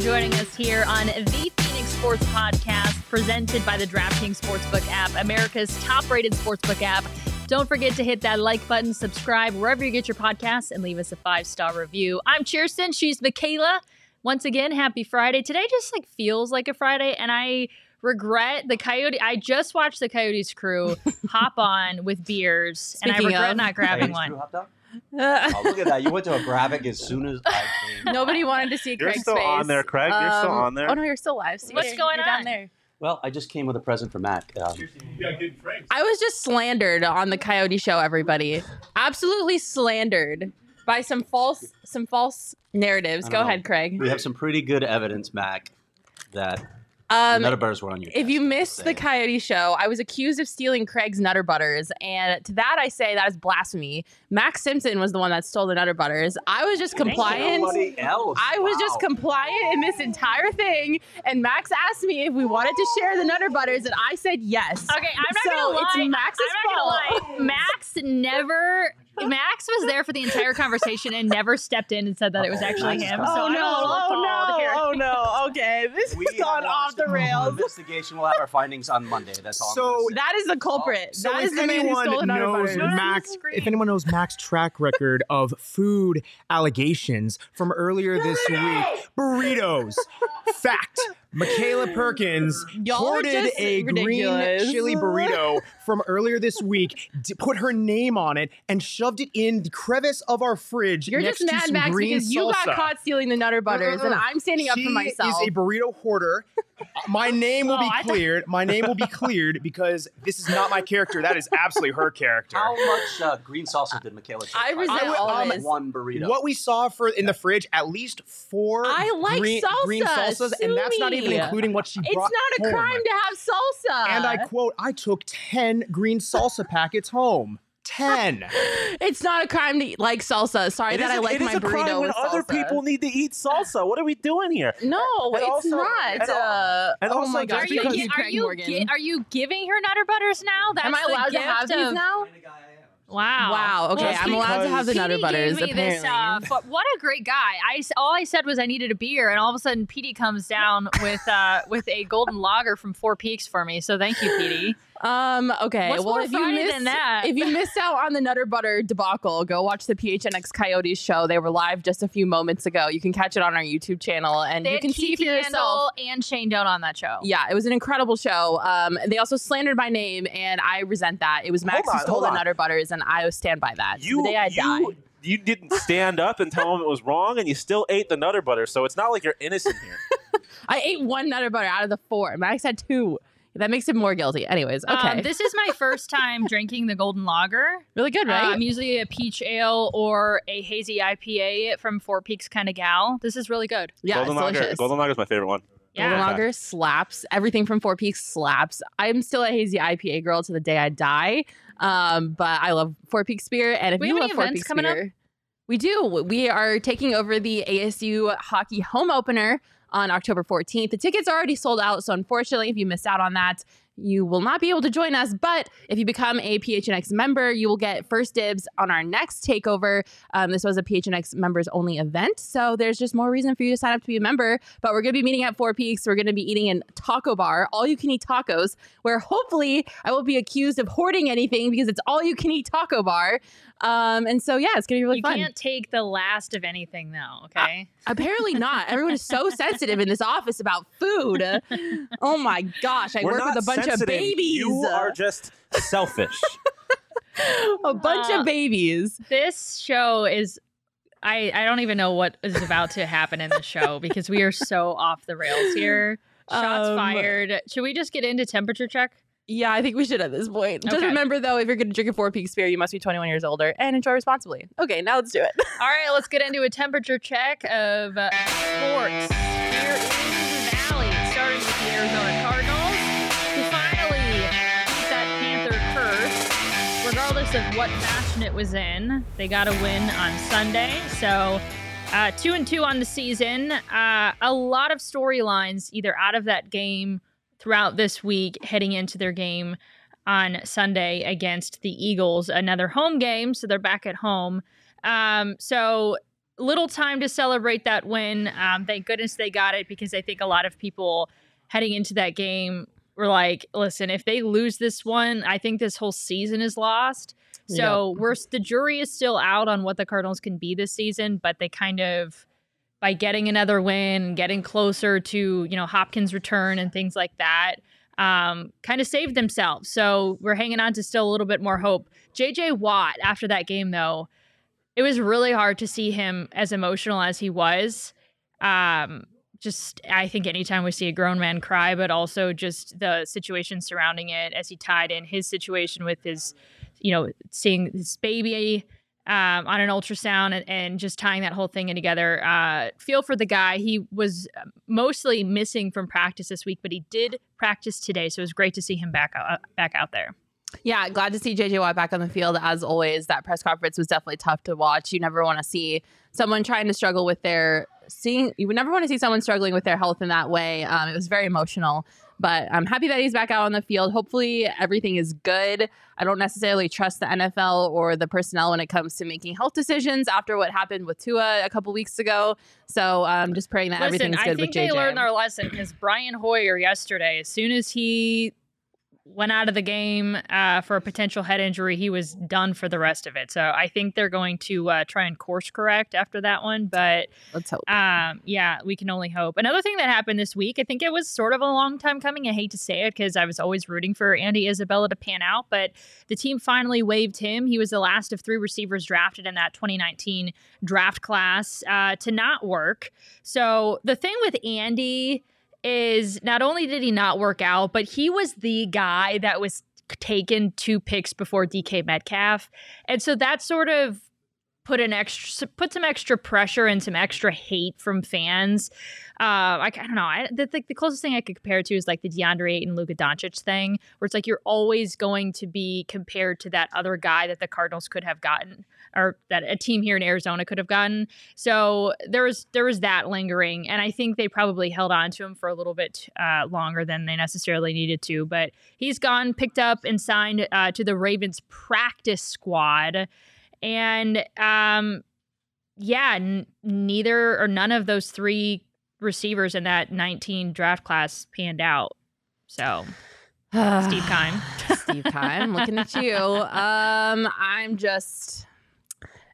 Joining us here on the Phoenix Sports Podcast, presented by the DraftKings Sportsbook app, America's top-rated sportsbook app. Don't forget to hit that like button, subscribe wherever you get your podcasts, and leave us a five-star review. I'm Kirsten. She's Michaela. Once again, happy Friday. Today just like feels like a Friday, and I regret the Coyote. I just watched the Coyotes crew hop on with beers, and I regret of- not grabbing Thanks, one. Drew Hopped up? Oh, look at that. You went to a graphic as soon as I came. Nobody wanted to see You're Craig's still face. on there, Craig. You're still Um, on there. Oh no, you're still live. See, What's you're- going you're on? Down there. Well, I just came with a present for Mac. Um, I was just slandered on the Coyote Show. Everybody, absolutely slandered by some false, some false narratives. I Go don't know. ahead, Craig. we have some pretty good evidence, Mac, that Um, Nutter Butters were on your if you missed the. Coyote Show, I was accused of stealing Craig's Nutter Butters, and to that I say that is blasphemy. Max Simpson was the one that stole the Nutter Butters. I was just compliant. Somebody else. I was just compliant in this entire thing, and Max asked me if we wanted to share the Nutter Butters, and I said yes. Okay, I'm not So gonna lie. it's Max's I'm not gonna lie. Max never. Max was there for the entire conversation and never stepped in and said that it was actually him. coming. So Oh I'm no! a little Oh no! Oh no! Okay, this We has gone off the rails. Investigation. We'll have our findings on Monday. That's all. I'm So- That is the culprit. Oh, so that is if the man who anyone stole the knows Max, if anyone knows Mac's track record of food allegations from earlier this week, burritos. Fact: Michaela Perkins Y'all hoarded a ridiculous. green chili burrito from earlier this week, d- put her name on it, and shoved it in the crevice of our fridge. You're next just to mad, some Max, green because you got caught stealing the Nutter Butters, and Uh-uh. I'm standing up she for myself. is a burrito hoarder. My name will Oh, be cleared. My name will be cleared because this is not my character. That is absolutely her character. How much uh, green salsa did Michaela take? I resent I would- all um. One burrito. What we saw for in the fridge, at least four I like green, salsa. green salsas, and that's not even me. including what she It's brought not a home. crime to have salsa. And I quote, I took 10 green salsa packets home. 10. It's not a crime to eat, like salsa. Sorry It that is I a- like it is my a crime burrito when with other salsa. people need to eat salsa. What are we doing here? No, And it's also- not. and uh, and oh also my god, Are you, gi- you, are, you gi- are you giving her Nutter Butters now? That's Am I the allowed to have these of- now? Wow. Wow. Okay, Just I'm allowed to have the because Nutter Butters. Gave me this, apparently. uh, fu- what a great guy! I s- all I said was I needed a beer, and all of a sudden Petey comes down with uh, with a golden lager from Four Peaks for me. So thank you, Petey. Um. Okay. What's well, more if you Friday missed than that? if you missed out on the Nutter Butter debacle, go watch the PHNX Coyotes show. They were live just a few moments ago. You can catch it on our YouTube channel, and They you had can see Keith for yourself. Yandle and Shane Doan on that show. Yeah, it was an incredible show. Um, they also slandered my name, and I resent that. It was Max Hold who on, stole hold the on. Nutter Butters, and I stand by that. You, the day I you, die. you didn't stand up and tell him it was wrong, and you still ate the Nutter Butter. So it's not like you're innocent here. I ate one Nutter Butter out of the four. Max had two. That makes him more guilty. Anyways, okay. Um, this is my first time drinking the golden lager. really good, Uh, right? I'm usually a peach ale or a hazy IPA from Four Peaks kind of gal. This is really good. yeah, Golden it's Lager. delicious. Golden Lager is my favorite one. Golden Yeah. Lager slaps. Everything from Four Peaks slaps. I'm still a hazy IPA girl to the day I die. Um, but I love Four Peaks beer. And if We you have love any Four Peaks coming up? beer, we do. We are taking over the ASU hockey home opener on October 14th. The tickets are already sold out. So unfortunately, if you missed out on that, you will not be able to join us. But if you become a PHNX member, you will get first dibs on our next takeover. Um, this was a PHNX members only event. So there's just more reason for you to sign up to be a member. But we're going to be meeting at Four Peaks. We're going to be eating in Taco Bar, all you can eat tacos, where hopefully I will be accused of hoarding anything because it's all you can eat taco bar. Um, and so, yeah, it's going to be really you fun. You can't take the last of anything though. Okay. Apparently not. Everyone is so sensitive in this office about food. Oh my gosh, I We're work with a bunch sensitive. of babies. You are just selfish. a bunch Uh, of babies. this show is. I, I don't even know what is about to happen in the show because we are so off the rails here. Shots Um, fired. Should we just get into temperature check? Yeah, I think we should at this point. Just remember though, if you're going to drink a Four Peaks beer, you must be 21 years older and enjoy responsibly. Okay, now let's do it. All right, let's get into a temperature check of uh, sports here in the Valley, starting with the Arizona Cardinals, who finally beat that Panther curse, regardless of what fashion it was in. They got a win on Sunday, so uh, two and two on the season. Uh, a lot of storylines either out of that game throughout this week, heading into their game on Sunday against the Eagles, another home game, so they're back at home. Um, so little time to celebrate that win. Um, thank goodness they got it because I think a lot of people heading into that game were like, "Listen, if they lose this one, I think this whole season is lost." So we're the jury is still out on what the Cardinals can be this season, but they kind of by getting another win, getting closer to you know Hopkins' return and things like that, um, kind of saved themselves. So we're hanging on to still a little bit more hope. JJ Watt after that game though, it was really hard to see him as emotional as he was. Um, just I think anytime we see a grown man cry, but also just the situation surrounding it as he tied in his situation with his, you know, seeing his baby um, on an ultrasound and, and just tying that whole thing in together. Uh, feel for the guy. He was mostly missing from practice this week, but he did practice today, so it was great to see him back out, back out there. Yeah, glad to see JJ Watt back on the field. As always, that press conference was definitely tough to watch. You never want to see someone trying to struggle with their seeing. You would never want to see someone struggling with their health in that way. Um, it was very emotional, but I'm happy that he's back out on the field. Hopefully, everything is good. I don't necessarily trust the NFL or the personnel when it comes to making health decisions after what happened with Tua a couple weeks ago. So I'm um, just praying that Listen, everything's I think they learned their lesson because Brian Hoyer yesterday, as soon as he went out of the game uh, for a potential head injury, he was done for the rest of it. So I think they're going to uh, try and course correct after that one. But Let's hope. um, yeah, we can only hope. Another thing that happened this week, I think it was sort of a long time coming. I hate to say it because I was always rooting for Andy Isabella to pan out, but the team finally waived him. He was the last of three receivers drafted in that 2019 draft class uh, to not work. So the thing with Andy is not only did he not work out, but he was the guy that was taken two picks before DK Metcalf. And so that sort of put an extra put some extra pressure and some extra hate from fans. Uh, I, don't know. I, the, the, the closest thing I could compare to is like the DeAndre Ayton, Luka Doncic thing, where it's like you're always going to be compared to that other guy that the Cardinals could have gotten, or that a team here in Arizona could have gotten. So there was there was that lingering, and I think they probably held on to him for a little bit uh, longer than they necessarily needed to. But he's gone, picked up, and signed uh, to the Ravens practice squad and um yeah n- neither or none of those three receivers in that 19 draft class panned out so steve keim Steve Keim, looking at you. Um, I'm just.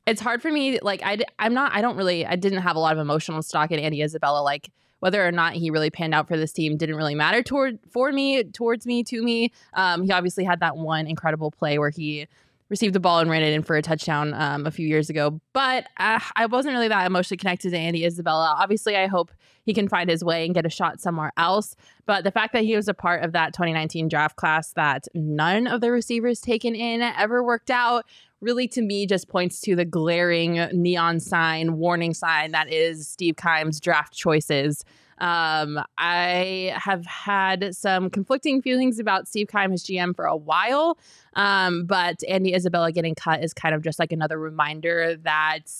It's hard for me. Like I, I'm not. I don't really. I didn't have a lot of emotional stock in Andy Isabella. Like whether or not he really panned out for this team didn't really matter toward for me, towards me, to me. Um, he obviously had that one incredible play where he received the ball and ran it in for a touchdown um, a few years ago. But uh, I wasn't really that emotionally connected to Andy Isabella. Obviously, I hope he can find his way and get a shot somewhere else. But the fact that he was a part of that 2019 draft class that none of the receivers taken in ever worked out really to me just points to the glaring neon sign, warning sign that is Steve Keim's draft choices. Um, I have had some conflicting feelings about Steve Keim as GM for a while, um, but Andy Isabella getting cut is kind of just like another reminder that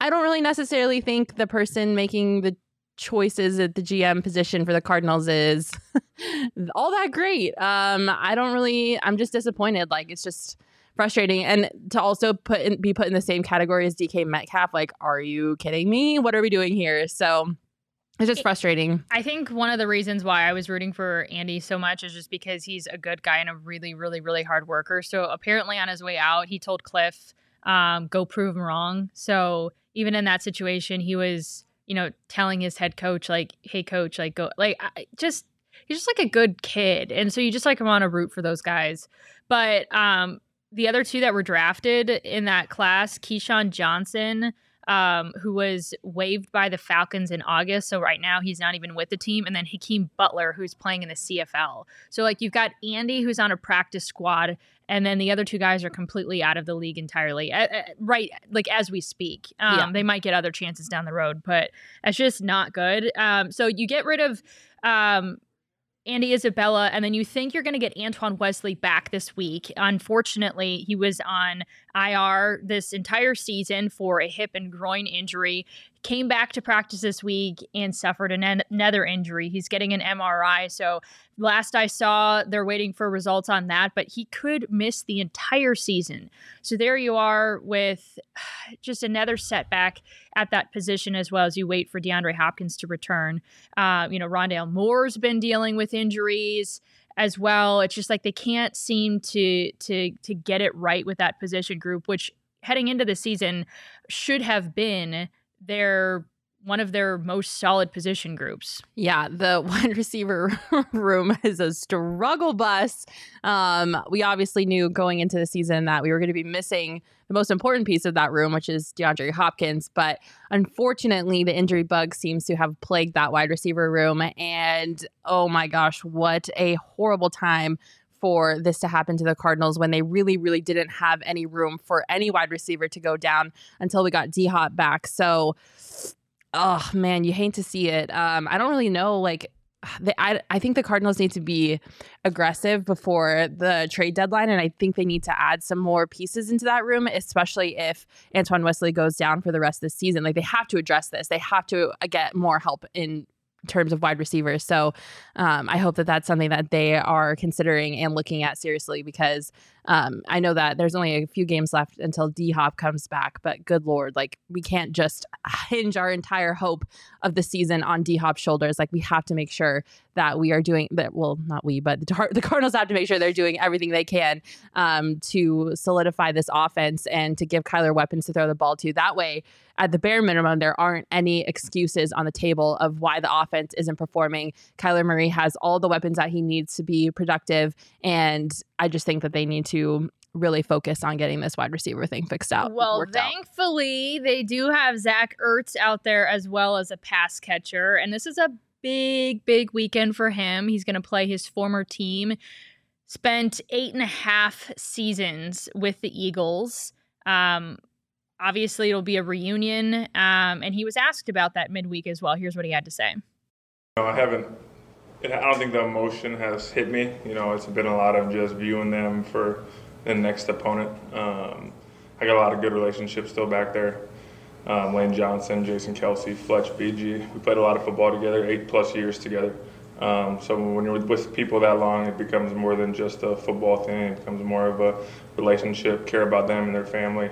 I don't really necessarily think the person making the choices at the GM position for the Cardinals is all that great. Um, I don't really. I'm just disappointed. Like it's just frustrating, and to also put in, be put in the same category as DK Metcalf. Like, are you kidding me? What are we doing here? So it's just frustrating. I think one of the reasons why I was rooting for Andy so much is just because he's a good guy and a really, really, really hard worker. So apparently, on his way out, he told Cliff, um, "Go prove him wrong." So even in that situation, he was, you know, telling his head coach, like, "Hey, coach, like, go, like, I, just." He's just like a good kid, and so you just like want to root for those guys. But um, the other two that were drafted in that class, KeeSean Johnson um, who was waived by the Falcons in August. So right now he's not even with the team. And then Hakeem Butler, who's playing in the CFL. So like you've got Andy, who's on a practice squad, and then the other two guys are completely out of the league entirely. Uh, uh, right, like as we speak, um, yeah. they might get other chances down the road, but it's just not good. Um, so you get rid of. Um, Andy Isabella, and then you think you're going to get Antoine Wesley back this week. Unfortunately, he was on IR this entire season for a hip and groin injury. Came back to practice this week and suffered another injury. He's getting an MRI. So, last I saw, they're waiting for results on that, but he could miss the entire season. So, there you are with just another setback at that position as well as you wait for DeAndre Hopkins to return. Uh, you know, Rondale Moore's been dealing with injuries as well. It's just like they can't seem to to to get it right with that position group, which heading into the season should have been their one of their most solid position groups. Yeah, the wide receiver room is a struggle bus. Um, we obviously knew going into the season that we were going to be missing the most important piece of that room, which is DeAndre Hopkins. But unfortunately, the injury bug seems to have plagued that wide receiver room. And oh my gosh, what a horrible time for this to happen to the Cardinals when they really, really didn't have any room for any wide receiver to go down until we got D Hop back. So, oh man, you hate to see it. Um, I don't really know. Like, I, I think the Cardinals need to be aggressive before the trade deadline, and I think they need to add some more pieces into that room, especially if Antoine Wesley goes down for the rest of the season. Like they have to address this. They have to uh, get more help in terms of wide receivers. So um, I hope that that's something that they are considering and looking at seriously because um, I know that there's only a few games left until D Hop comes back, but good lord, like we can't just hinge our entire hope of the season on D Hop's shoulders. Like we have to make sure that we are doing that. Well, not we, but the, the Cardinals have to make sure they're doing everything they can um, to solidify this offense and to give Kyler weapons to throw the ball to. That way, at the bare minimum, there aren't any excuses on the table of why the offense isn't performing. Kyler Murray has all the weapons that he needs to be productive, and I just think that they need to really focus on getting this wide receiver thing fixed out. Well, thankfully, out. they do have Zach Ertz out there as well as a pass catcher, and this is a big, big weekend for him. He's going to play his former team. Spent eight and a half seasons with the Eagles. Um, obviously, it'll be a reunion, um, and he was asked about that midweek as well. Here's what he had to say. No, I haven't I don't think the emotion has hit me. You know, it's been a lot of just viewing them for the next opponent. Um, I got a lot of good relationships still back there. Um, Lane Johnson, Jason Kelce, Fletch, BG. We played a lot of football together, eight plus years together. Um, so when you're with people that long, it becomes more than just a football thing. It becomes more of a relationship, care about them and their family.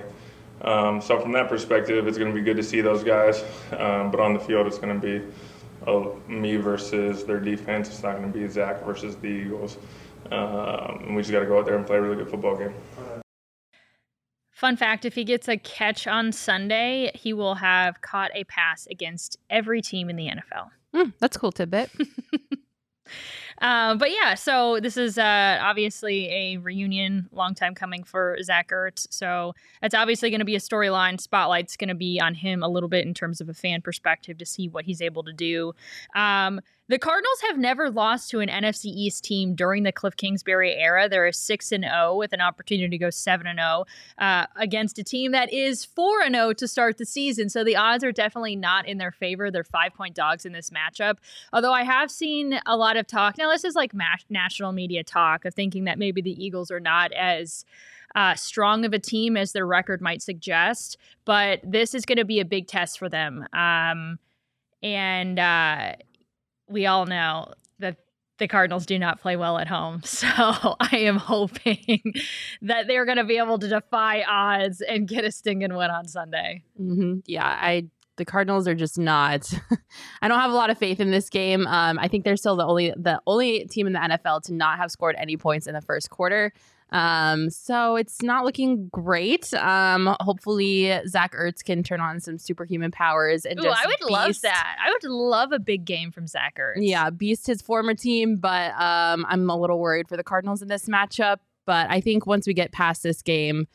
Um, so from that perspective, it's going to be good to see those guys. Um, but on the field, it's going to be me versus their defense. It's not going to be Zach versus the Eagles. Um, and we just got to go out there and play a really good football game. Fun fact if he gets a catch on Sunday, he will have caught a pass against every team in the NFL. Mm, that's cool tidbit. Uh, but yeah, so this is uh, obviously a reunion, long time coming for Zach Ertz. So that's obviously going to be a storyline. Spotlight's going to be on him a little bit in terms of a fan perspective to see what he's able to do. Um, the Cardinals have never lost to an NFC East team during the Cliff Kingsbury era. They're a 6 and 0 with an opportunity to go 7 and 0 uh, against a team that is 4 and 0 to start the season. So the odds are definitely not in their favor. They're 5-point dogs in this matchup. Although I have seen a lot of talk. Now this is like national media talk of thinking that maybe the Eagles are not as uh, strong of a team as their record might suggest, but this is going to be a big test for them. Um, and uh, we all know that the Cardinals do not play well at home. So I am hoping that they're going to be able to defy odds and get a stinging win on Sunday. Mm-hmm. Yeah, I the Cardinals are just not. I don't have a lot of faith in this game. Um, I think they're still the only the only team in the NFL to not have scored any points in the first quarter. Um, so it's not looking great. Um, hopefully Zach Ertz can turn on some superhuman powers and Ooh, just I would love that. I would love a big game from Zach Ertz. Yeah, beast his former team, but um, I'm a little worried for the Cardinals in this matchup. But I think once we get past this game,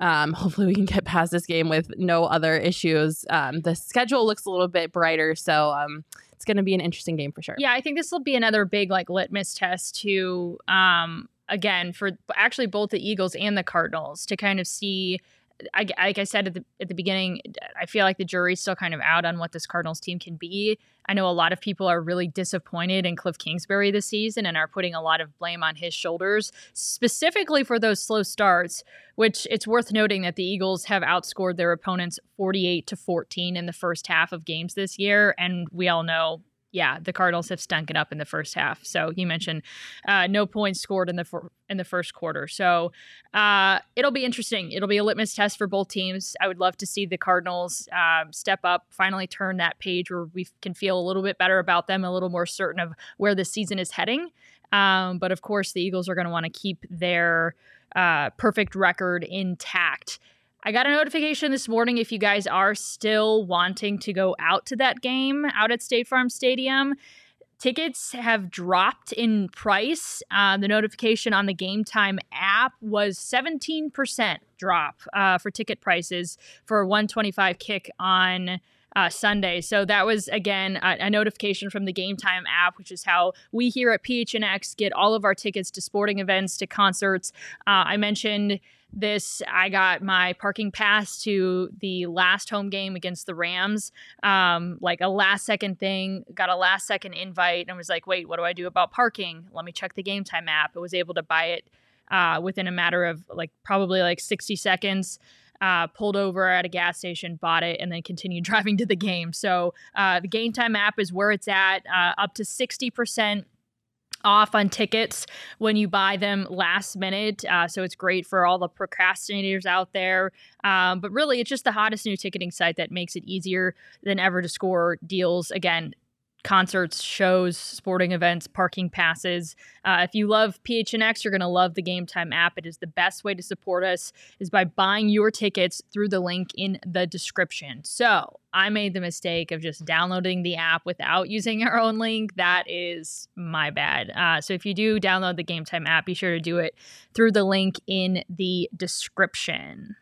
um, hopefully we can get past this game with no other issues. Um, the schedule looks a little bit brighter, so um, it's going to be an interesting game for sure. Yeah, I think this will be another big like litmus test to um again for actually both the Eagles and the Cardinals to kind of see I, like I said at the at the beginning, I feel like the jury's still kind of out on what this Cardinals team can be. I know a lot of people are really disappointed in Cliff Kingsbury this season and are putting a lot of blame on his shoulders, specifically for those slow starts. Which it's worth noting that the Eagles have outscored their opponents 48 to 14 in the first half of games this year, and we all know yeah, the Cardinals have stunk it up in the first half. So you mentioned uh, no points scored in the fir- in the first quarter. So uh, it'll be interesting. It'll be a litmus test for both teams. I would love to see the Cardinals um, step up, finally turn that page where we can feel a little bit better about them, a little more certain of where the season is heading. Um, but of course, the Eagles are going to want to keep their uh, perfect record intact. I got a notification this morning if you guys are still wanting to go out to that game out at State Farm Stadium. Tickets have dropped in price. Uh, the notification on the Game Time app was 17% drop uh, for ticket prices for a 125 kick on uh, Sunday. So that was again a, a, notification from the Game Time app, which is how we here at PHNX get all of our tickets to sporting events, to concerts. Uh, I mentioned this i got my parking pass to the last home game against the rams um, like a last second thing got a last second invite and was like wait what do i do about parking let me check the game time app i was able to buy it uh, within a matter of like probably like 60 seconds uh, pulled over at a gas station, bought it, and then continued driving to the game. So uh, the Game Time app is where it's at, uh, up to 60% off on tickets when you buy them last minute. Uh, so it's great for all the procrastinators out there. Um, but really, it's just the hottest new ticketing site that makes it easier than ever to score deals. Again, concerts, shows, sporting events, parking passes. Uh, if you love PHNX, you're going to love the Game Time app. It is the best way to support us is by buying your tickets through the link in the description. So I made the mistake of just downloading the app without using our own link. That is my bad. Uh, so if you do download the Game Time app, be sure to do it through the link in the description.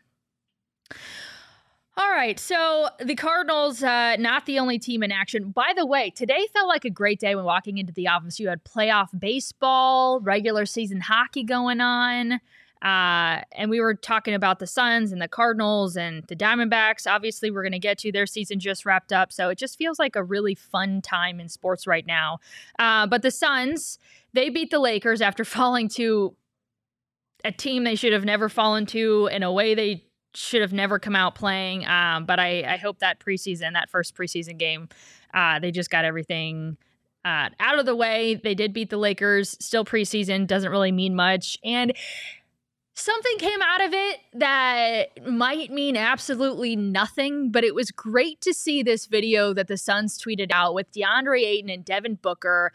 All right, so the Cardinals, uh, not the only team in action. By the way, today felt like a great day when walking into the office. You had playoff baseball, regular season hockey going on, uh, and we were talking about the Suns and the Cardinals and the Diamondbacks. Obviously, we're going to get to their season just wrapped up, so it just feels like a really fun time in sports right now. Uh, but the Suns, they beat the Lakers after falling to a team they should have never fallen to in a way they should have never come out playing. Um, but I, I hope that preseason, that first preseason game, uh, they just got everything uh, out of the way. They did beat the Lakers. Still preseason doesn't really mean much. And something came out of it that might mean absolutely nothing, but it was great to see this video that the Suns tweeted out with DeAndre Ayton and Devin Booker,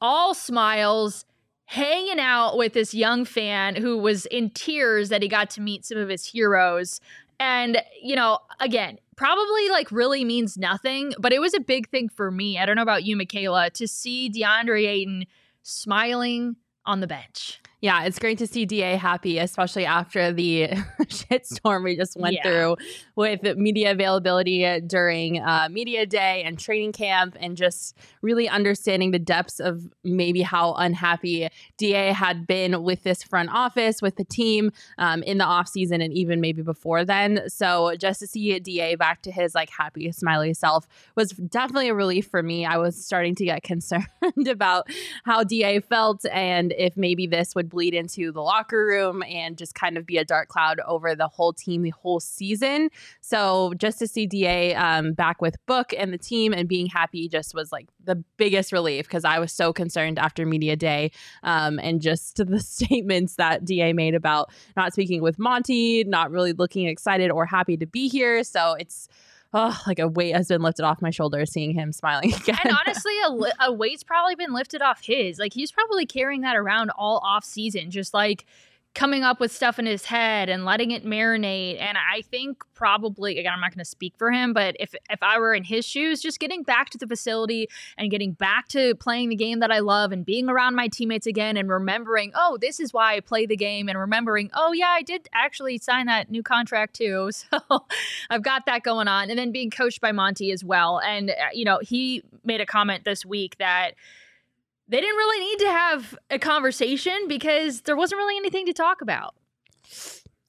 all smiles hanging out with this young fan who was in tears that he got to meet some of his heroes. And, you know, again, probably like really means nothing, but it was a big thing for me. I don't know about you, Michaela, to see DeAndre Ayton smiling on the bench. Yeah, it's great to see DA happy, especially after the shitstorm we just went Yeah. through with media availability during uh, media day and training camp, and just really understanding the depths of maybe how unhappy DA had been with this front office, with the team um, in the offseason, and even maybe before then. So just to see DA back to his like happy, smiley self was definitely a relief for me. I was starting to get concerned about how DA felt and if maybe this would bleed into the locker room and just kind of be a dark cloud over the whole team the whole season. So just to see Da um, back with Book and the team and being happy just was like the biggest relief because I was so concerned after media day um, and just the statements that Da made about not speaking with Monty, not really looking excited or happy to be here. So it's oh, like a weight has been lifted off my shoulders seeing him smiling again. And honestly, a, li- a weight's probably been lifted off his. Like he's probably carrying that around all off season, just like coming up with stuff in his head and letting it marinate. And I think probably again, I'm not going to speak for him, but if if I were in his shoes, just getting back to the facility and getting back to playing the game that I love and being around my teammates again and remembering, oh, this is why I play the game and remembering, oh yeah, I did actually sign that new contract too. So I've got that going on. And then being coached by Monty as well. And uh, you know, he made a comment this week that they didn't really need to have a conversation because there wasn't really anything to talk about.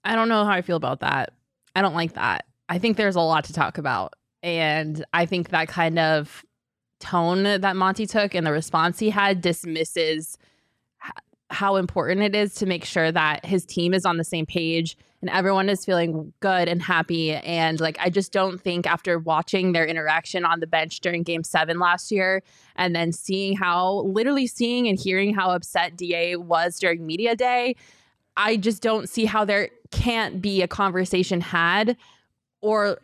I don't know how I feel about that. I don't like that. I think there's a lot to talk about. And I think that kind of tone that Monty took and the response he had dismisses how important it is to make sure that his team is on the same page and everyone is feeling good and happy. And like, I just don't think after watching their interaction on the bench during game seven last year and then seeing how, literally seeing and hearing how upset DA was during media day, I just don't see how there can't be a conversation had or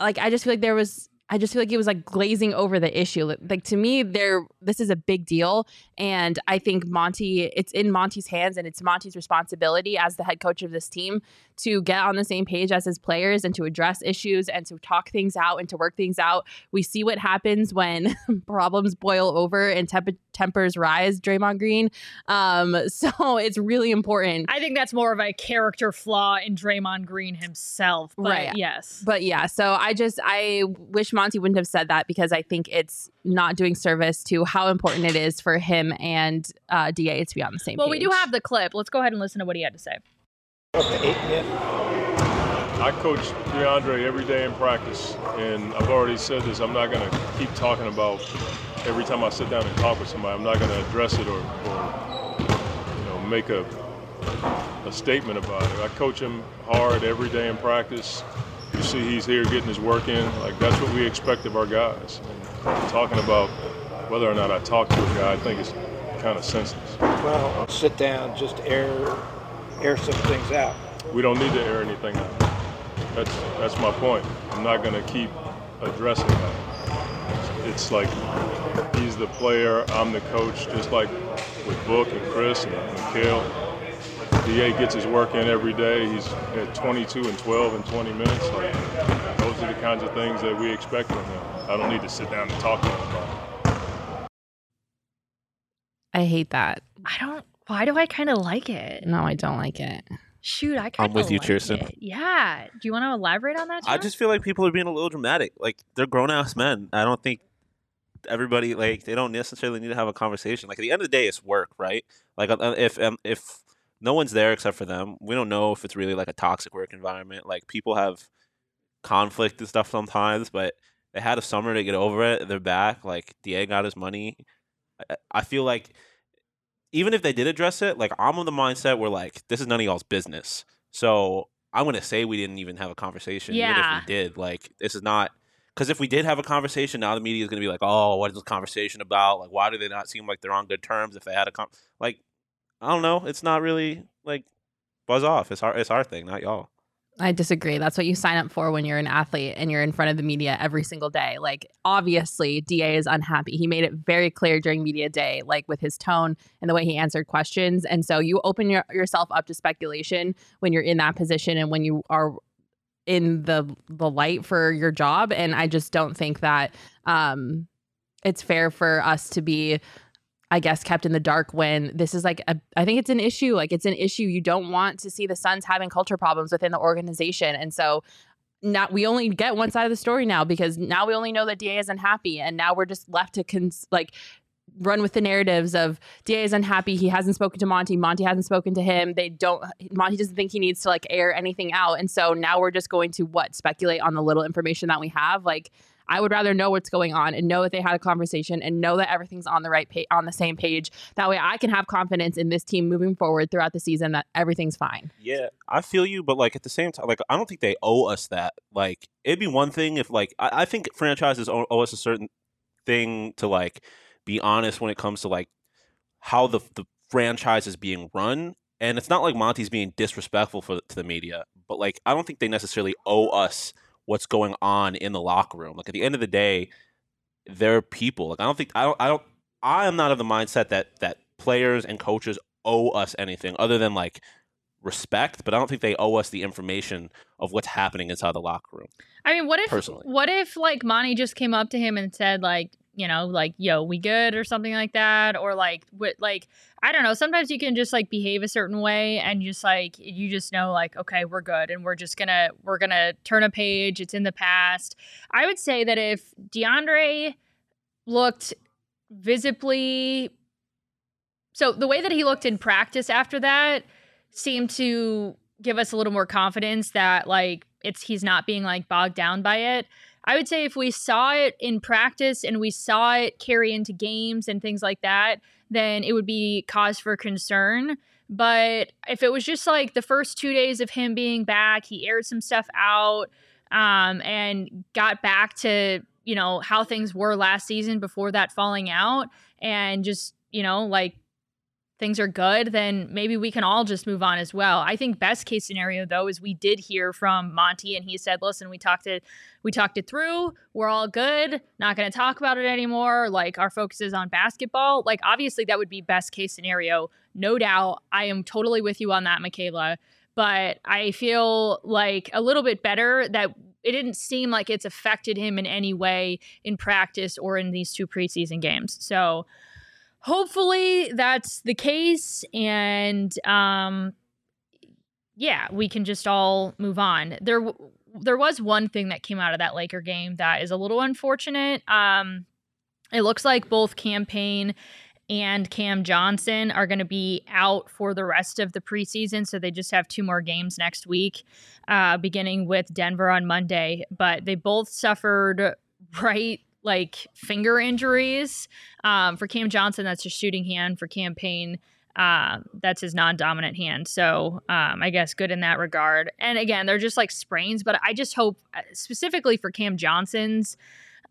like I just feel like there was I just feel like it was like glazing over the issue. Like, to me, there this is a big deal, and I think Monty, it's in Monty's hands, and it's Monty's responsibility as the head coach of this team to get on the same page as his players and to address issues and to talk things out and to work things out. We see what happens when problems boil over and temp- tempers rise. Draymond Green, um, so it's really important. I think that's more of a character flaw in Draymond Green himself. But Right. Yes. But yeah, so I just I wish Monty wouldn't have said that because I think it's not doing service to how important it is for him and uh, Da to be on the same well, page. we do have the clip. Let's go ahead and listen to what he had to say. I coach DeAndre every day in practice, and I've already said this. I'm not going to keep talking about every time I sit down and talk with somebody. I'm not going to address it or, or you know make a a statement about it. I coach him hard every day in practice. You see, he's here getting his work in. Like that's what we expect of our guys. And talking about whether or not I talk to a guy, I think it's kind of senseless. Well, sit down, just air air some things out. We don't need to air anything out. That's that's my point. I'm not going to keep addressing that. It's like he's the player, I'm the coach, just like with Book and Chris and Mikal. Da gets his work in every day. He's at 22 and 12 in 20 minutes. Like those are the kinds of things that we expect from him. I don't need to sit down and talk to him about. it. I hate that. I don't. Why do I kind of like it? No, I don't like it. Shoot, I kind of with you, like Kirsten. it. Yeah. Do you want to elaborate on that? I just feel like people are being a little dramatic. Like they're grown ass men. I don't think everybody like they don't necessarily need to have a conversation. Like at the end of the day, it's work, right? Like uh, if um, if no one's there except for them, we don't know if it's really like a toxic work environment. Like people have conflict and stuff sometimes, but they had a summer to get over it. They're back. Like Da got his money. I, I feel like even if they did address it, like I'm of the mindset where like this is none of y'all's business. So I'm gonna say we didn't even have a conversation, Yeah. even if we did. Like this is not because if we did have a conversation, now the media is gonna be like, oh, what is this conversation about? Like, why do they not seem like they're on good terms if they had a con? Like, I don't know. It's not really like buzz off. It's our it's our thing, not y'all. I disagree. That's what you sign up for when you're an athlete and you're in front of the media every single day. Like, obviously, DA is unhappy. He made it very clear during media day, like with his tone and the way he answered questions. And so you open your, yourself up to speculation when you're in that position and when you are in the the light for your job. And I just don't think that um, it's fair for us to be I guess kept in the dark when this is like a I think it's an issue like it's an issue you don't want to see the Suns having culture problems within the organization. And so now we only get one side of the story now because now we only know that DA is unhappy and now we're just left to cons- like run with the narratives of DA is unhappy he hasn't spoken to Monty Monty hasn't spoken to him they don't Monty doesn't think he needs to like air anything out. And so now we're just going to what speculate on the little information that we have? Like I would rather know what's going on and know that they had a conversation and know that everything's on the right page, on the same page. That way, I can have confidence in this team moving forward throughout the season that everything's fine. Yeah, I feel you, but like at the same time, like I don't think they owe us that. Like it'd be one thing if like I, I think franchises owe, owe us a certain thing to like be honest when it comes to like how the the franchise is being run. And it's not like Monty's being disrespectful for to the media, but like I don't think they necessarily owe us what's going on in the locker room. Like at the end of the day, they're people. Like I don't think I don't I don't I am not of the mindset that that players and coaches owe us anything other than like respect, but I don't think they owe us the information of what's happening inside the locker room. I mean, what if Personally. what if like Monty just came up to him and said like, you know, like, yo, we good or something like that, or like, what, like, I don't know. Sometimes you can just like behave a certain way and just like you just know like, okay, we're good and we're just gonna we're gonna turn a page. It's in the past. I would say that if DeAndre looked visibly so the way that he looked in practice after that seemed to give us a little more confidence that like it's he's not being like bogged down by it. I would say if we saw it in practice and we saw it carry into games and things like that, then it would be cause for concern. But if it was just like the first two days of him being back, he aired some stuff out um, and got back to you know how things were last season before that falling out, and just you know like things are good, then maybe we can all just move on as well. I think best case scenario though is we did hear from Monty and he said, "Listen, we talked it we talked it through. We're all good. Not going to talk about it anymore. Like our focus is on basketball." Like obviously that would be best case scenario. No doubt. I am totally with you on that, Michaela. But I feel like a little bit better that it didn't seem like it's affected him in any way in practice or in these two preseason games. So, hopefully that's the case and um yeah we can just all move on there w- there was one thing that came out of that laker game that is a little unfortunate um it looks like both Cam Payne and Cam Johnson are going to be out for the rest of the preseason. So they just have two more games next week, uh, beginning with Denver on Monday. But they both suffered right like finger injuries. Um, for Cam Johnson, that's his shooting hand. For Cam Payne, uh, that's his non-dominant hand. So um, I guess good in that regard. And again, they're just like sprains, but I just hope uh, specifically for Cam Johnson's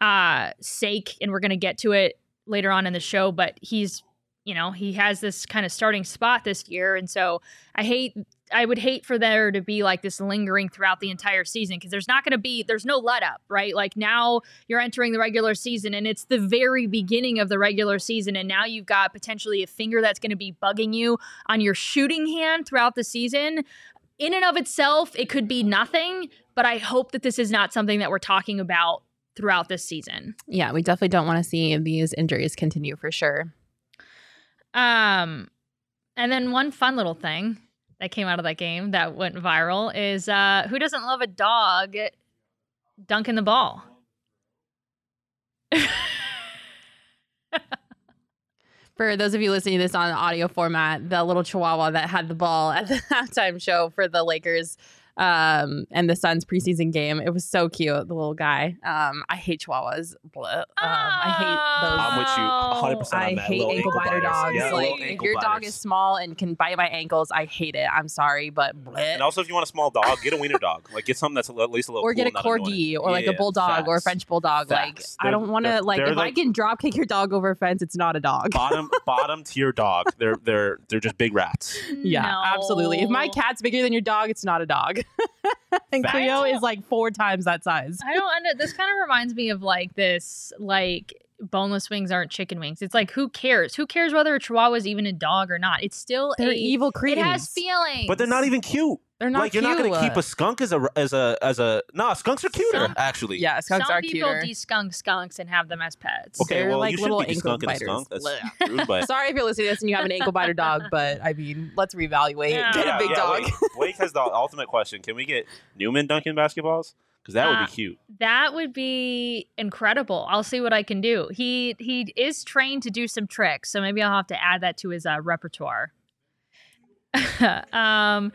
uh, sake, and we're gonna get to it later on in the show, but he's you know he has this kind of starting spot this year, and so I hate I would hate for there to be like this lingering throughout the entire season because there's not going to be there's no let up, right? Like now you're entering the regular season and it's the very beginning of the regular season and now you've got potentially a finger that's going to be bugging you on your shooting hand throughout the season. In and of itself, it could be nothing, but I hope that this is not something that we're talking about throughout this season. Yeah, we definitely don't want to see these injuries continue for sure. Um and then one fun little thing that came out of that game that went viral is uh, who doesn't love a dog dunking the ball? For those of you listening to this on audio format, the little chihuahua that had the ball at the halftime show for the Lakers um, and the Suns preseason game, it was so cute. The little guy. Um, I hate chihuahuas. Blech. Um, I hate those. I'm with you 100% on I that. hate Little ankle biter biters. dogs. Yeah, like if ankle your dog is small and can bite my ankles, I hate it. I'm sorry, but bleh. And also, if you want a small dog, get a wiener dog. Like, get something that's at least a little. Bit. Or get a cool, annoying. corgi or like a Yeah, bulldog or a. French bulldog. Like Facts. I They're- don't want to they're- like if I can drop kick your dog over a fence, it's not a dog. bottom bottom tier dog. They're they're they're just big rats. Yeah, absolutely. If my cat's bigger than your dog, it's not a dog. and Facts. Cleo is like four times that size. I don't under this kind of reminds me of like this like boneless wings aren't chicken wings. It's like who cares? Who cares whether a chihuahua is even a dog or not? It's still They're a evil It has feelings. But they're not even cute. They're not like you're not gonna keep a skunk as a as a as a no. Skunks are cuter Some- actually. Yeah, skunks Some are people cuter. de-skunk skunks and have them as pets. Okay, They're well like you should little be ankle skunking a skunk. That's rude, but Sorry if you're listening to this and you have an ankle biter dog, but I mean, let's reevaluate. Yeah. Get Yeah, a big yeah, dog. wait. Blake has the ultimate question. Can we get Newman dunking basketballs? Because that would Uh, be cute. That would be incredible. I'll see what I can do. He he is trained to do some tricks, so maybe I'll have to add that to his uh, repertoire. um.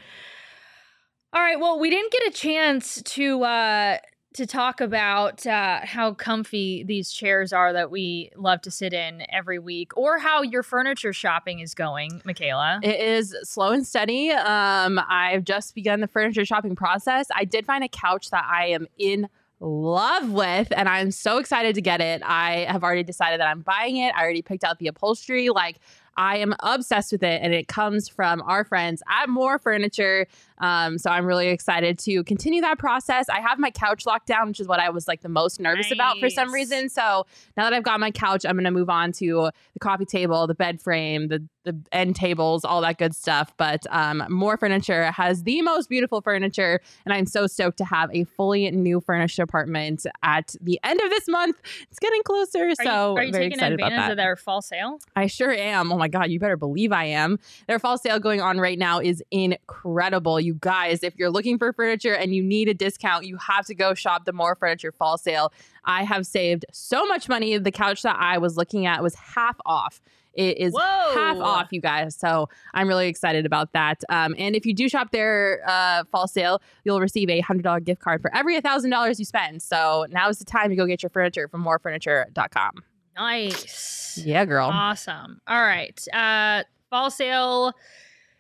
All right. Well, we didn't get a chance to uh to talk about uh, how comfy these chairs are that we love to sit in every week, or how your furniture shopping is going, Michaela. It is slow and steady. Um, I've just begun the furniture shopping process. I did find a couch that I am in love with, and I'm so excited to get it. I have already decided that I'm buying it. I already picked out the upholstery. Like, I am obsessed with it, and it comes from our friends at Mor Furniture. Um, so I'm really excited to continue that process. I have my couch locked down, which is what I was like the most nervous about for some reason. So now that I've got my couch, I'm going to move on to the coffee table, the bed frame, the the end tables, all that good stuff. But um, Mor Furniture has the most beautiful furniture, and I'm so stoked to have a fully new furnished apartment at the end of this month. It's getting closer, Are so you, are you taking advantage of their fall sale? I sure am. Oh my God, you better believe I am. Their fall sale going on right now is incredible. You guys, if you're looking for furniture and you need a discount, you have to go shop the Mor Furniture fall sale. I have saved so much money. The couch that I was looking at was half off. It is half off, you guys. So I'm really excited about that. Um, and if you do shop their uh, fall sale, you'll receive a $100 gift card for every $1,000 you spend. So now is the time to go get your furniture from morfurniture.com. Nice. Yeah, girl. Awesome. All right. Uh, fall sale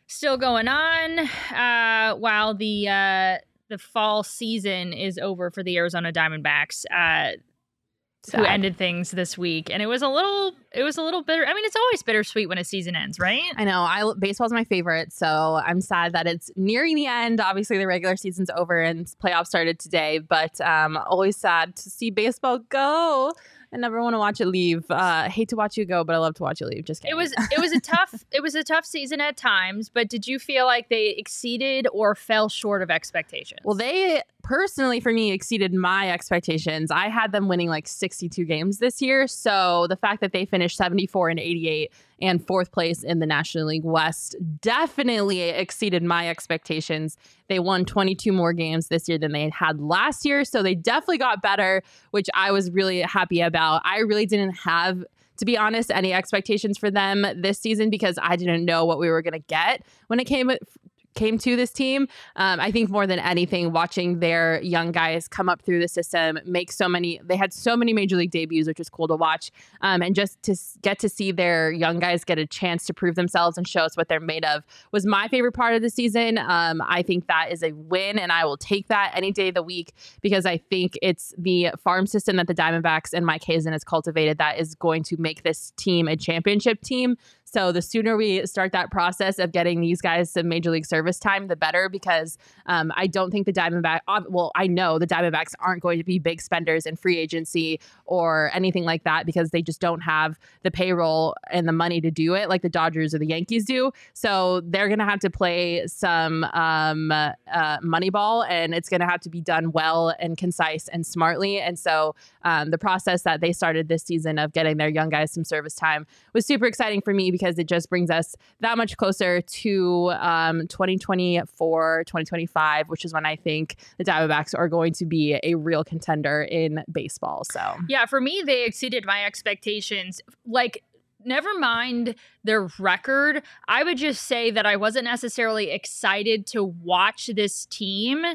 still going on uh, while the uh, the fall season is over for the Arizona Diamondbacks. Uh, who ended things this week, and it was a little, it was a little bitter. I mean, it's always bittersweet when a season ends, right? I know. I baseball's my favorite, so I'm sad that it's nearing the end. Obviously, the regular season's over and playoffs started today, but um, always sad to see baseball go. I never want to watch it leave. Uh, hate to watch you go, but I love to watch you leave. Just kidding. It was, it was a tough, it was a tough season at times. But did you feel like they exceeded or fell short of expectations? Well, they personally, for me, exceeded my expectations. I had them winning like 62 games this year. So the fact that they finished 74 and 88 and fourth place in the National League West definitely exceeded my expectations. They won 22 more games this year than they had last year. So they definitely got better, which I was really happy about. I really didn't have to be honest, any expectations for them this season because I didn't know what we were going to get when it came came to this team. Um, I think more than anything, watching their young guys come up through the system, make so many, they had so many major league debuts, which was cool to watch. Um, and just to get to see their young guys get a chance to prove themselves and show us what they're made of was my favorite part of the season. Um, I think that is a win, and I will take that any day of the week because I think it's the farm system that the Diamondbacks and Mike Hazen has cultivated that is going to make this team a championship team. So the sooner we start that process of getting these guys some major league service time, the better. Because um, I don't think the Diamondback, ob- well, I know the Diamondbacks aren't going to be big spenders in free agency or anything like that because they just don't have the payroll and the money to do it like the Dodgers or the Yankees do. So they're going to have to play some um, uh, money ball, and it's going to have to be done well and concise and smartly. And so um, the process that they started this season of getting their young guys some service time was super exciting for me because it just brings us that much closer to um, 2024, 2025, which is when I think the Diamondbacks are going to be a real contender in baseball. So, Yeah, for me, they exceeded my expectations. Like, never mind their record. I would just say that I wasn't necessarily excited to watch this team eh,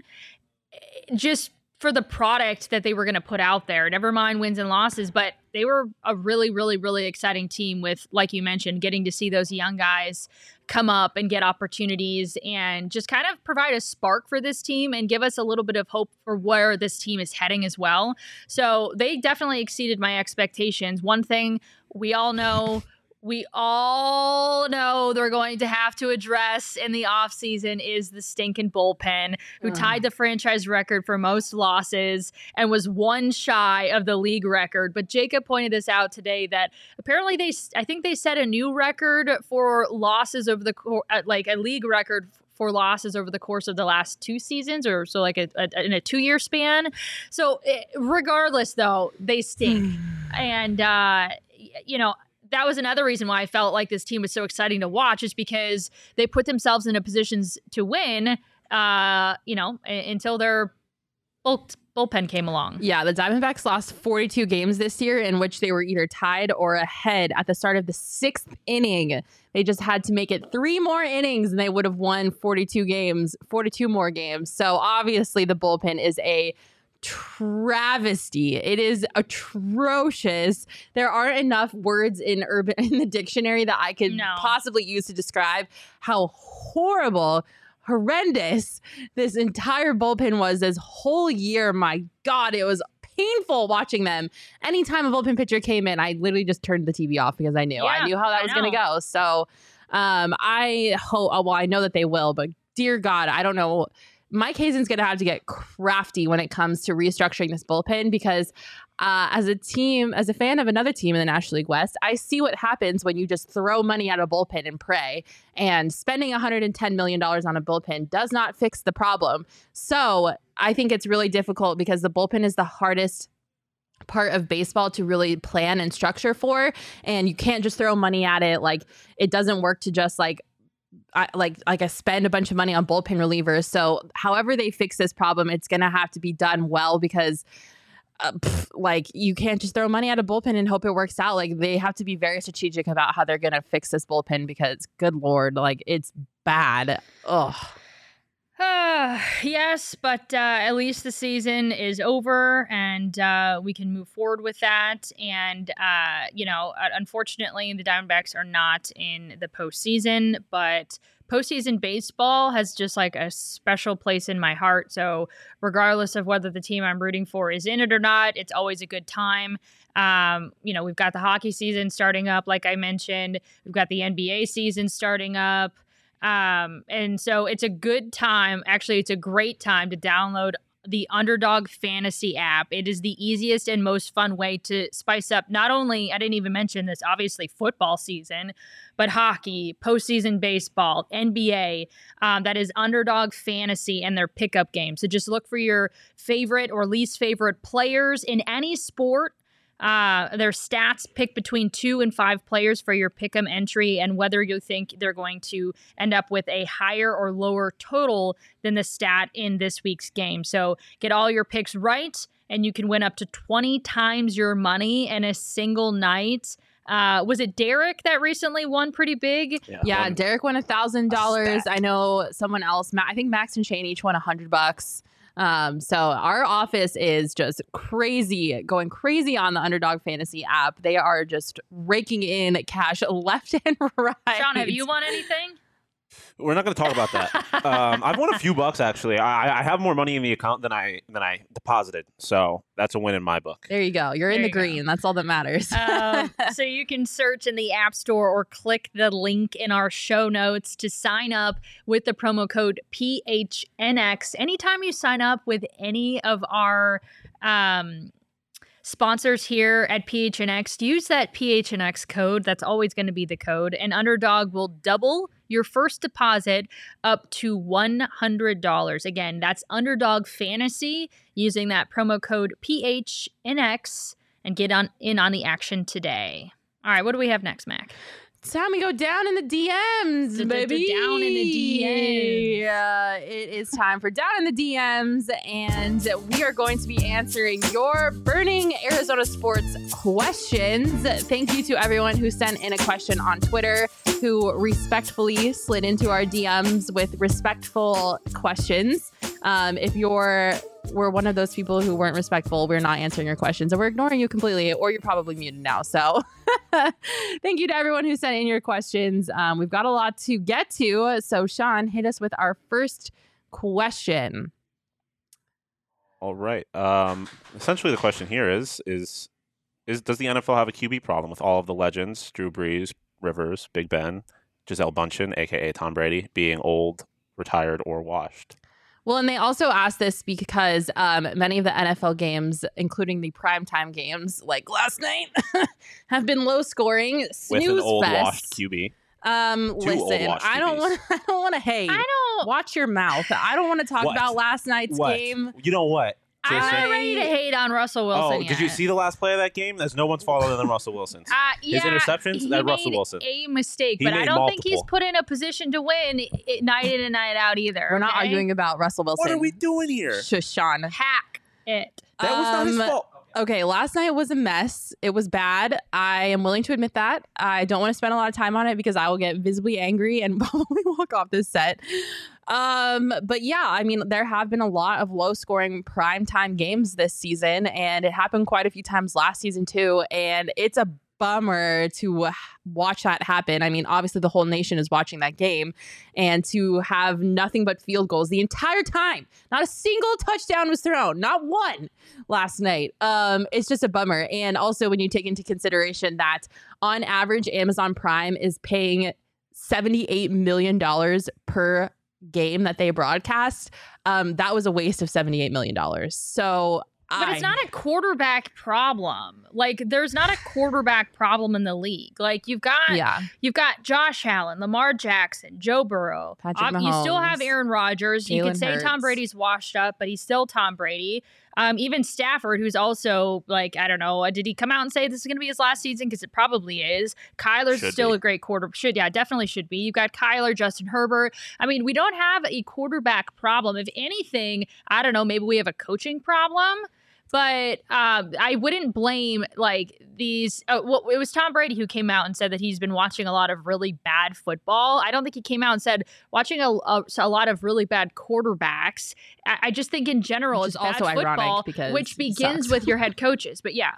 just for the product that they were going to put out there. Never mind wins and losses, but they were a really, really, really exciting team with, like you mentioned, getting to see those young guys come up and get opportunities and just kind of provide a spark for this team and give us a little bit of hope for where this team is heading as well. So they definitely exceeded my expectations. One thing we all know we all know they're going to have to address in the offseason is the stinking bullpen who tied the franchise record for most losses and was one shy of the league record. But jacob pointed this out today that apparently they i think they set a new record for losses over the like a league record for losses over the course of the last two seasons or so like a, a- in a two year span. So eh, regardless though they stink. And uh you know that was another reason why I felt like this team was so exciting to watch, is because they put themselves into positions to win. Uh, you know, until their bull- bullpen came along. Yeah, the Diamondbacks lost 42 games this year in which they were either tied or ahead at the start of the sixth inning. They just had to make it three more innings and they would have won 42 games, 42 more games. So obviously, the bullpen is a travesty. It is atrocious. There aren't enough words in urban in the dictionary that I could No. possibly use to describe how horrible, horrendous this entire bullpen was this whole year. My God, it was painful watching them. Anytime a bullpen pitcher came in, I literally just turned the TV off because I knew Yeah, I knew how that I was going to go. So, um, I hope. Well, I know that they will, but dear God, I don't know. Mike Hazen's going to have to get crafty when it comes to restructuring this bullpen because, uh, as a team, as a fan of another team in the National League West, I see what happens when you just throw money at a bullpen and pray. And spending $110 million on a bullpen does not fix the problem. So I think it's really difficult because the bullpen is the hardest part of baseball to really plan and structure for and you can't just throw money at it like it doesn't work to just like I, like like I spend a bunch of money on bullpen relievers. So however they fix this problem, it's gonna have to be done well because. Uh, pff, like you can't just throw money at a bullpen and hope it works out. Like they have to be very strategic about how they're gonna fix this bullpen because, good lord, like it's bad. Ugh. Uh, yes, but uh, at least the season is over and uh, we can move forward with that. And, uh, you know, unfortunately, the Diamondbacks are not in the postseason, but postseason baseball has just like a special place in my heart. So, regardless of whether the team I'm rooting for is in it or not, it's always a good time. Um, you know, we've got the hockey season starting up, like I mentioned, we've got the NBA season starting up. Um, and so it's a good time. Actually, it's a great time to download the Underdog Fantasy app. It is the easiest and most fun way to spice up not only, I didn't even mention this, obviously, football season, but hockey, postseason baseball, NBA. Um, that is Underdog Fantasy and their pickup game. So just look for your favorite or least favorite players in any sport. Uh, their stats pick between two and five players for your pick'em entry, and whether you think they're going to end up with a higher or lower total than the stat in this week's game. So get all your picks right, and you can win up to 20 times your money in a single night. Uh, was it Derek that recently won pretty big? Yeah, Derek won a thousand dollars. I know someone else. Ma- I think Max and Shane each won a hundred bucks. Um, so our office is just crazy, going crazy on the Underdog Fantasy app. They are just raking in cash left and right. Sean, have you won anything? We're not going to talk about that. um, I've won a few bucks actually. I, I have more money in the account than I than I deposited, so that's a win in my book. There you go. You're in the you go. green. That's all that matters. um, so you can search in the App Store or click the link in our show notes to sign up with the promo code PHNX. Anytime you sign up with any of our um, sponsors here at PHNX, use that PHNX code. That's always going to be the code. And Underdog will double your first deposit up to $100. Again, that's Underdog Fantasy using that promo code PHNX and get on in on the action today. All right, what do we have next, Mac? It's time we go down in the DMs, D- d- baby. down in the DMs. Yeah, it is time for down in the DMs, and we are going to be answering your burning Arizona sports questions. Thank you to everyone who sent in a question on Twitter, who respectfully slid into our DMs with respectful questions. Um, if you're we're one of those people who weren't respectful, we're not answering your questions, and we're ignoring you completely, or you're probably muted now. So. Thank you to everyone who sent in your questions. Um, we've got a lot to get to. So, Sean, hit us with our first question. All right. Um, essentially, the question here is is is does the NFL have a QB problem with all of the legends, Drew Brees, Rivers, Big Ben, Gisele Bundchen, aka Tom Brady, being old, retired, or washed? Well, and they also asked this because um, many of the NFL games, including the primetime games, like last night, have been low scoring. Snooze with an old fest. washed QB. Um, Two listen, I don't QBs. want. I don't want to hate. I don't. Watch your mouth. I don't want to talk What? about last night's What? game. You know what? I'm not ready to hate on Russell Wilson. Oh, did you see the last play of that game? There's no one's faller than Russell Wilson's. Uh, yeah, interceptions? That Russell Wilson. A mistake, He but I don't think he's put in a position to win i- night in and night out either. We're not arguing about Russell Wilson. what are we doing here? Shush, Sean. Hack it. That was not his Um, fault. Okay, last night was a mess. It was bad. I am willing to admit that. I don't want to spend a lot of time on it because I will get visibly angry and probably walk off this set. Um, but yeah, I mean, there have been a lot of low scoring primetime games this season, and it happened quite a few times last season too. And it's a bummer to watch that happen. I mean, obviously the whole nation is watching that game and to have nothing but field goals the entire time. Not a single touchdown was thrown, not one last night. Um it's just a bummer. And also when you take into consideration that on average Amazon Prime is paying 78 million dollars per game that they broadcast, um that was a waste of 78 million dollars. So but it's not a quarterback problem. Like there's not a quarterback problem in the league. Like you've got yeah. you've got Josh Allen, Lamar Jackson, Joe Burrow. Patrick Um, you still have Aaron Rodgers. you could Jalen say Tom Brady's washed up, but he's still Tom Brady. Um, even Stafford, who's also like I don't know, uh, did he come out and say this is going to be his last season? Because it probably is. Kyler's Should still be. a great quarter. Should yeah, definitely should be. You've got Kyler, Justin Herbert. I mean, we don't have a quarterback problem. If anything, I don't know, maybe we have a coaching problem but um, I wouldn't blame like these. Uh, well, it was Tom Brady who came out and said that he's been watching a lot of really bad football. I don't think he came out and said watching a, a, a lot of really bad quarterbacks. I, I just think in general it's is also football, because which begins with your head coaches. But yeah,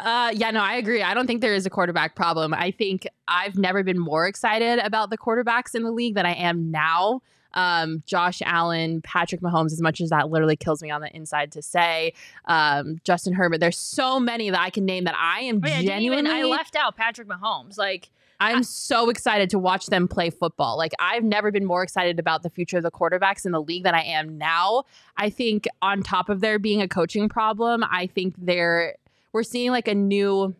Uh, yeah, no, I agree. I don't think there is a quarterback problem. I think I've never been more excited about the quarterbacks in the league than I am now. Um, Josh Allen, Patrick Mahomes, as much as that literally kills me on the inside to say, um, Justin Herbert. There's so many that I can name that I am Oh, yeah, I even- I left out Patrick Mahomes. Like I'm so excited to watch them play football. Like I've never been more excited about the future of the quarterbacks in the league than I am now. I think on top of there being a coaching problem, I think there we're seeing like a new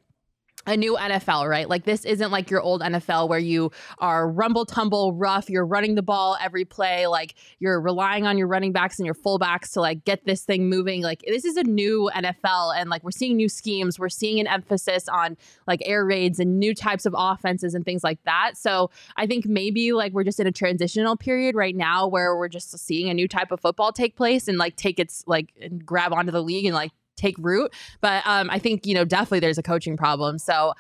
a new NFL, right? Like this isn't like your old NFL where you are rumble tumble rough, you're running the ball every play, like you're relying on your running backs and your fullbacks to like get this thing moving. Like this is a new NFL and like we're seeing new schemes, we're seeing an emphasis on like air raids and new types of offenses and things like that. So I think maybe like we're just in a transitional period right now where we're just seeing a new type of football take place and like take its like and grab onto the league and like take root. But um, I think you know definitely there's a coaching problem. So.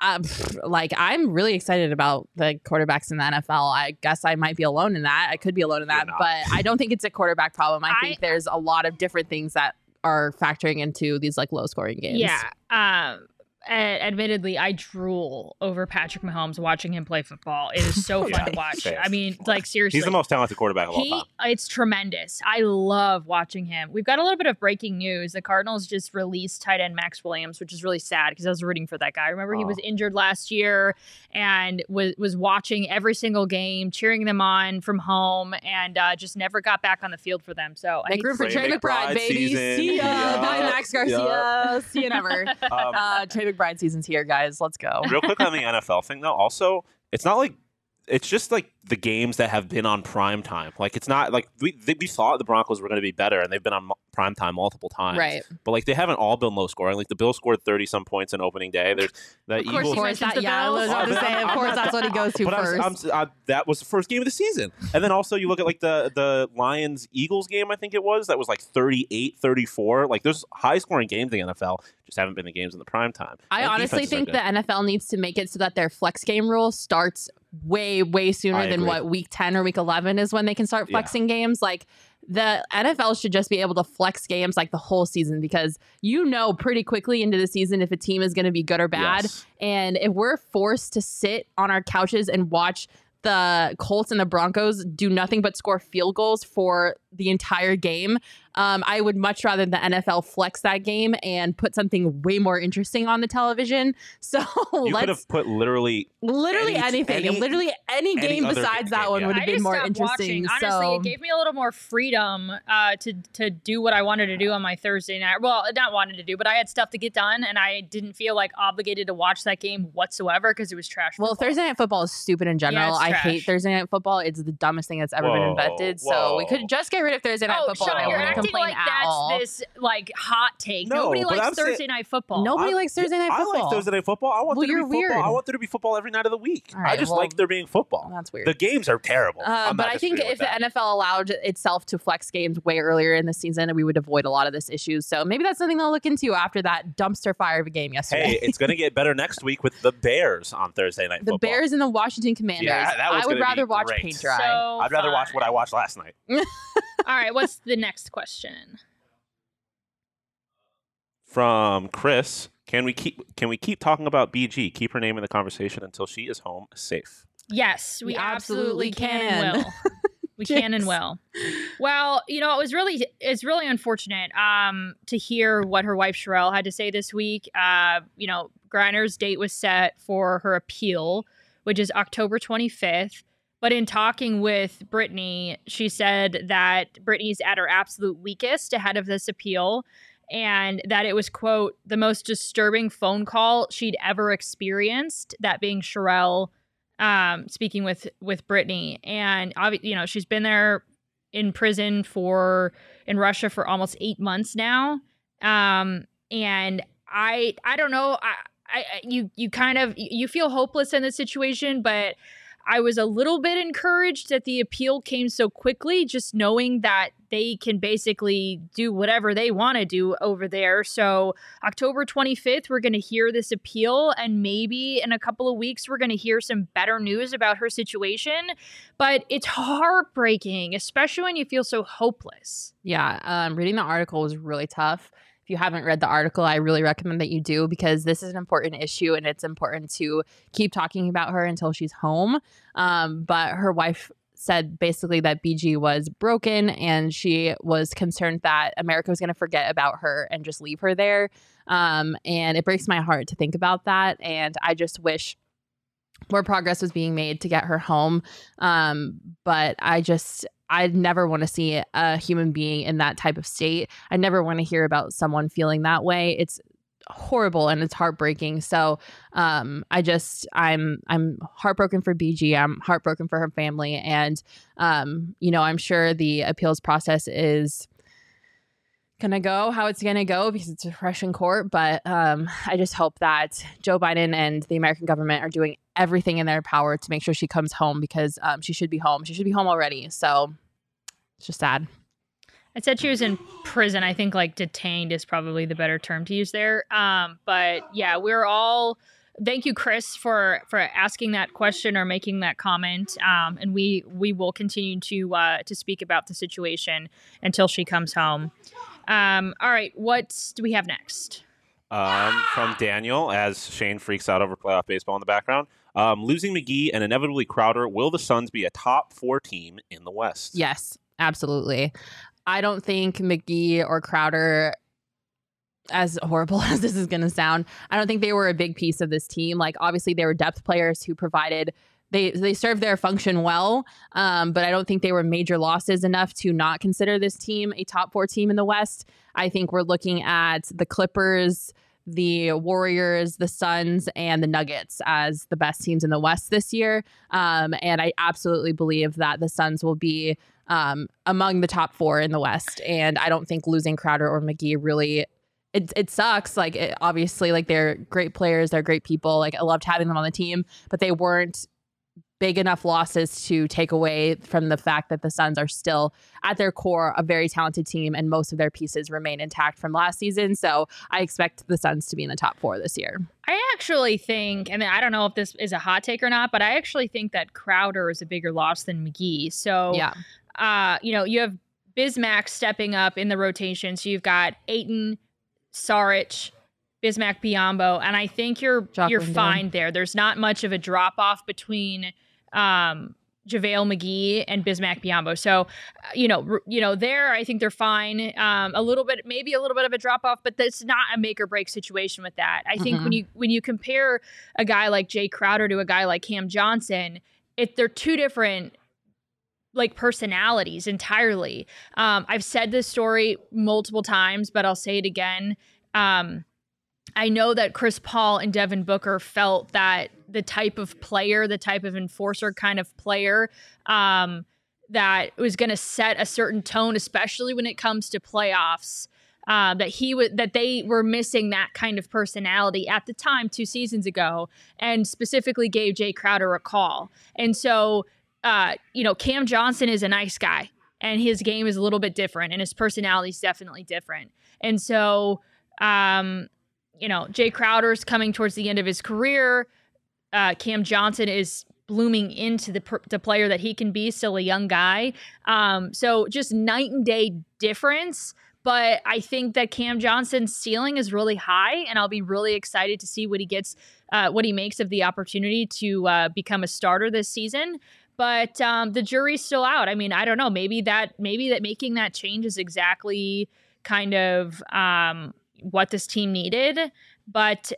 Um, like I'm really excited about the quarterbacks in the NFL. I guess I might be alone in that. I could be alone in that, but I don't think it's a quarterback problem. I, I- think there's a lot of different things that are factoring into these like low scoring games. Yeah. Um, a- admittedly, I drool over Patrick Mahomes watching him play football. It is so fun to watch. I mean, like seriously, He's the most talented quarterback of all he, time. it's tremendous. I love watching him. We've got a little bit of breaking news. The Cardinals just released tight end Maxx Williams, which is really sad because I was rooting for that guy. Remember, he was Oh. injured last year and was was watching every single game, cheering them on from home, and uh, just never got back on the field for them. So I Make room for Trey Trey McBride McBride, baby. season. See ya. Yeah. Bye, Max Garcia. See you never. Um, Uh, Trey McBride season's here, guys. Let's go. real quick on the NFL thing though, also, it's not like it's just like the games that have been on prime time. Like it's not like we we thought the Broncos were going to be better, and they've been on prime time multiple times. Right. But like they haven't all been low scoring. Like the Bills scored thirty some points in opening day. There's the Of course Eagles. course, that, the yeah, I was Bills. about to say, of course, that's what he goes to but I'm- first. I'm, uh, that was the first game of the season. And then also you look at like the the Lions Eagles game, I think it was, that was like 38-34. Like there's high scoring games in the NFL, just haven't been the games in the prime time. I And honestly think the NFL needs to make it so that their flex game rule starts way, way sooner I than agree. what week 10 or week 11 is when they can start Yeah. flexing games. Like the NFL should just be able to flex games like the whole season because you know pretty quickly into the season if a team is going to be good or bad. Yes. And if we're forced to sit on our couches and watch the Colts and the Broncos do nothing but score field goals for the entire game, um, I would much rather the NFL flex that game and put something way more interesting on the television. So You could let's have put literally literally any- anything, any- literally any any game other besides game, that one yeah. would have I been more interesting. Watching. Honestly, so it gave me a little more freedom uh, to to do what I wanted to do on my Thursday night. Well, not wanted to do, but I had stuff to get done, and I didn't feel like obligated to watch that game whatsoever because it was trash. well, football. Thursday night football is stupid in general. it's I trash. hate Thursday night football. It's the dumbest thing that's ever been Whoa, invented. So we could just get rid of Thursday night Oh, football. Sean, I you're wouldn't acting complain like that's all. this like hot take. No, Nobody likes I'm saying- Thursday night football. Nobody I'm- likes Thursday night I football. like Thursday night football. I want Well, there to be you're football. I want there to be football every night of the week. All I just well- like there being football. That's weird. The games are terrible. Uh, but I think if with the. NFL allowed itself to flex games way earlier in the season, we would avoid a lot of this issues. So maybe that's something they'll look into after that dumpster fire of a game yesterday. Hey, it's going to get better next week with the Bears on Thursday night the football. Bears and the Washington Commanders. Yeah, that was I would rather watch paint dry. So I'd rather watch what I watched last night. All right, what's the next question? From Chris, can we keep can we keep talking about BG? Keep her name in the conversation until she is home safe. Yes, we, We absolutely, absolutely can, can. and will. We can and will. Well, you know, it was really it's really unfortunate um to hear what her wife Cherelle had to say this week. Uh, you know, Griner's date was set for her appeal, which is October 25th. But in talking with Brittney, she said that Brittney's at her absolute weakest ahead of this appeal and that it was quote the most disturbing phone call she'd ever experienced that being Cherelle um speaking with with Brittany. And you know she's been there in prison for in Russia for almost 8 months now. Um and I I don't know I I- you you kind of you feel hopeless in this situation but I was a little bit encouraged that the appeal came so quickly, just knowing that they can basically do whatever they want to do over there. So, October 25th, we're going to hear this appeal, and maybe in a couple of weeks, we're going to hear some better news about her situation. But it's heartbreaking, especially when you feel so hopeless. Yeah, um, reading the article was really tough. If you haven't read the article, I really recommend that you do because this is an important issue and it's important to keep talking about her until she's home. Um, but her wife said basically that BG was broken and she was concerned that America was going to forget about her and just leave her there. Um, and it breaks my heart to think about that. And I just wish more progress was being made to get her home. Um, but I just, I never want to see a human being in that type of state. I never want to hear about someone feeling that way. It's horrible and it's heartbreaking. So um, I just, I'm, I'm heartbroken for BG. I'm heartbroken for her family, and um, you know, I'm sure the appeals process is gonna go how it's gonna go because it's a in court. But um, I just hope that Joe Biden and the American government are doing everything in their power to make sure she comes home because um, she should be home. She should be home already. So it's just sad. I said she was in prison. I think like detained is probably the better term to use there. Um, but yeah, we're all. Thank you, Chris, for for asking that question or making that comment. Um, and we we will continue to uh, to speak about the situation until she comes home. Um, all right, what do we have next? Um, from Daniel, as Shane freaks out over playoff baseball in the background. Um, losing McGee and inevitably Crowder, will the Suns be a top four team in the West? Yes, absolutely. I don't think McGee or Crowder, as horrible as this is going to sound, I don't think they were a big piece of this team. Like, obviously, they were depth players who provided. They, they served their function well, um, but I don't think they were major losses enough to not consider this team a top four team in the West. I think we're looking at the Clippers, the Warriors, the Suns, and the Nuggets as the best teams in the West this year. Um, and I absolutely believe that the Suns will be um, among the top four in the West. And I don't think losing Crowder or McGee really. It, it sucks. Like, it, obviously, like they're great players, they're great people. Like, I loved having them on the team, but they weren't big enough losses to take away from the fact that the Suns are still at their core a very talented team and most of their pieces remain intact from last season. So I expect the Suns to be in the top four this year. I actually think, and I don't know if this is a hot take or not, but I actually think that Crowder is a bigger loss than McGee. So Yeah. uh, you know, you have Bismack stepping up in the rotation. So you've got Ayton, Saric, Bismack, Biyombo, and I think you're you're fine there. There's not much of a drop off between um JaVale McGee and Bismack Biyombo. So, uh, you know, you know, there I think they're fine. Um, a little bit, maybe a little bit of a drop off, but that's not a make or break situation with that. I think when Mhm. you when you compare a guy like Jay Crowder to a guy like Cam Johnson, it they're two different like personalities entirely. Um, I've said this story multiple times, but I'll say it again. Um, I know that Chris Paul and Devin Booker felt that the type of player, the type of enforcer kind of player, um, that was going to set a certain tone, especially when it comes to playoffs. Uh, that he would that they were missing that kind of personality at the time two seasons ago, and specifically gave Jay Crowder a call. And so, uh, you know, Cam Johnson is a nice guy, and his game is a little bit different, and his personality is definitely different. And so, um, you know, Jay Crowder's coming towards the end of his career. Uh, Cam Johnson is blooming into the, the player that he can be, still a young guy. Um, so just night and day difference. But I think that Cam Johnson's ceiling is really high, and I'll be really excited to see what he gets, uh, what he makes of the opportunity to uh, become a starter this season. But um, the jury's still out. I mean, I don't know. Maybe that, maybe that making that change is exactly kind of um, what this team needed. But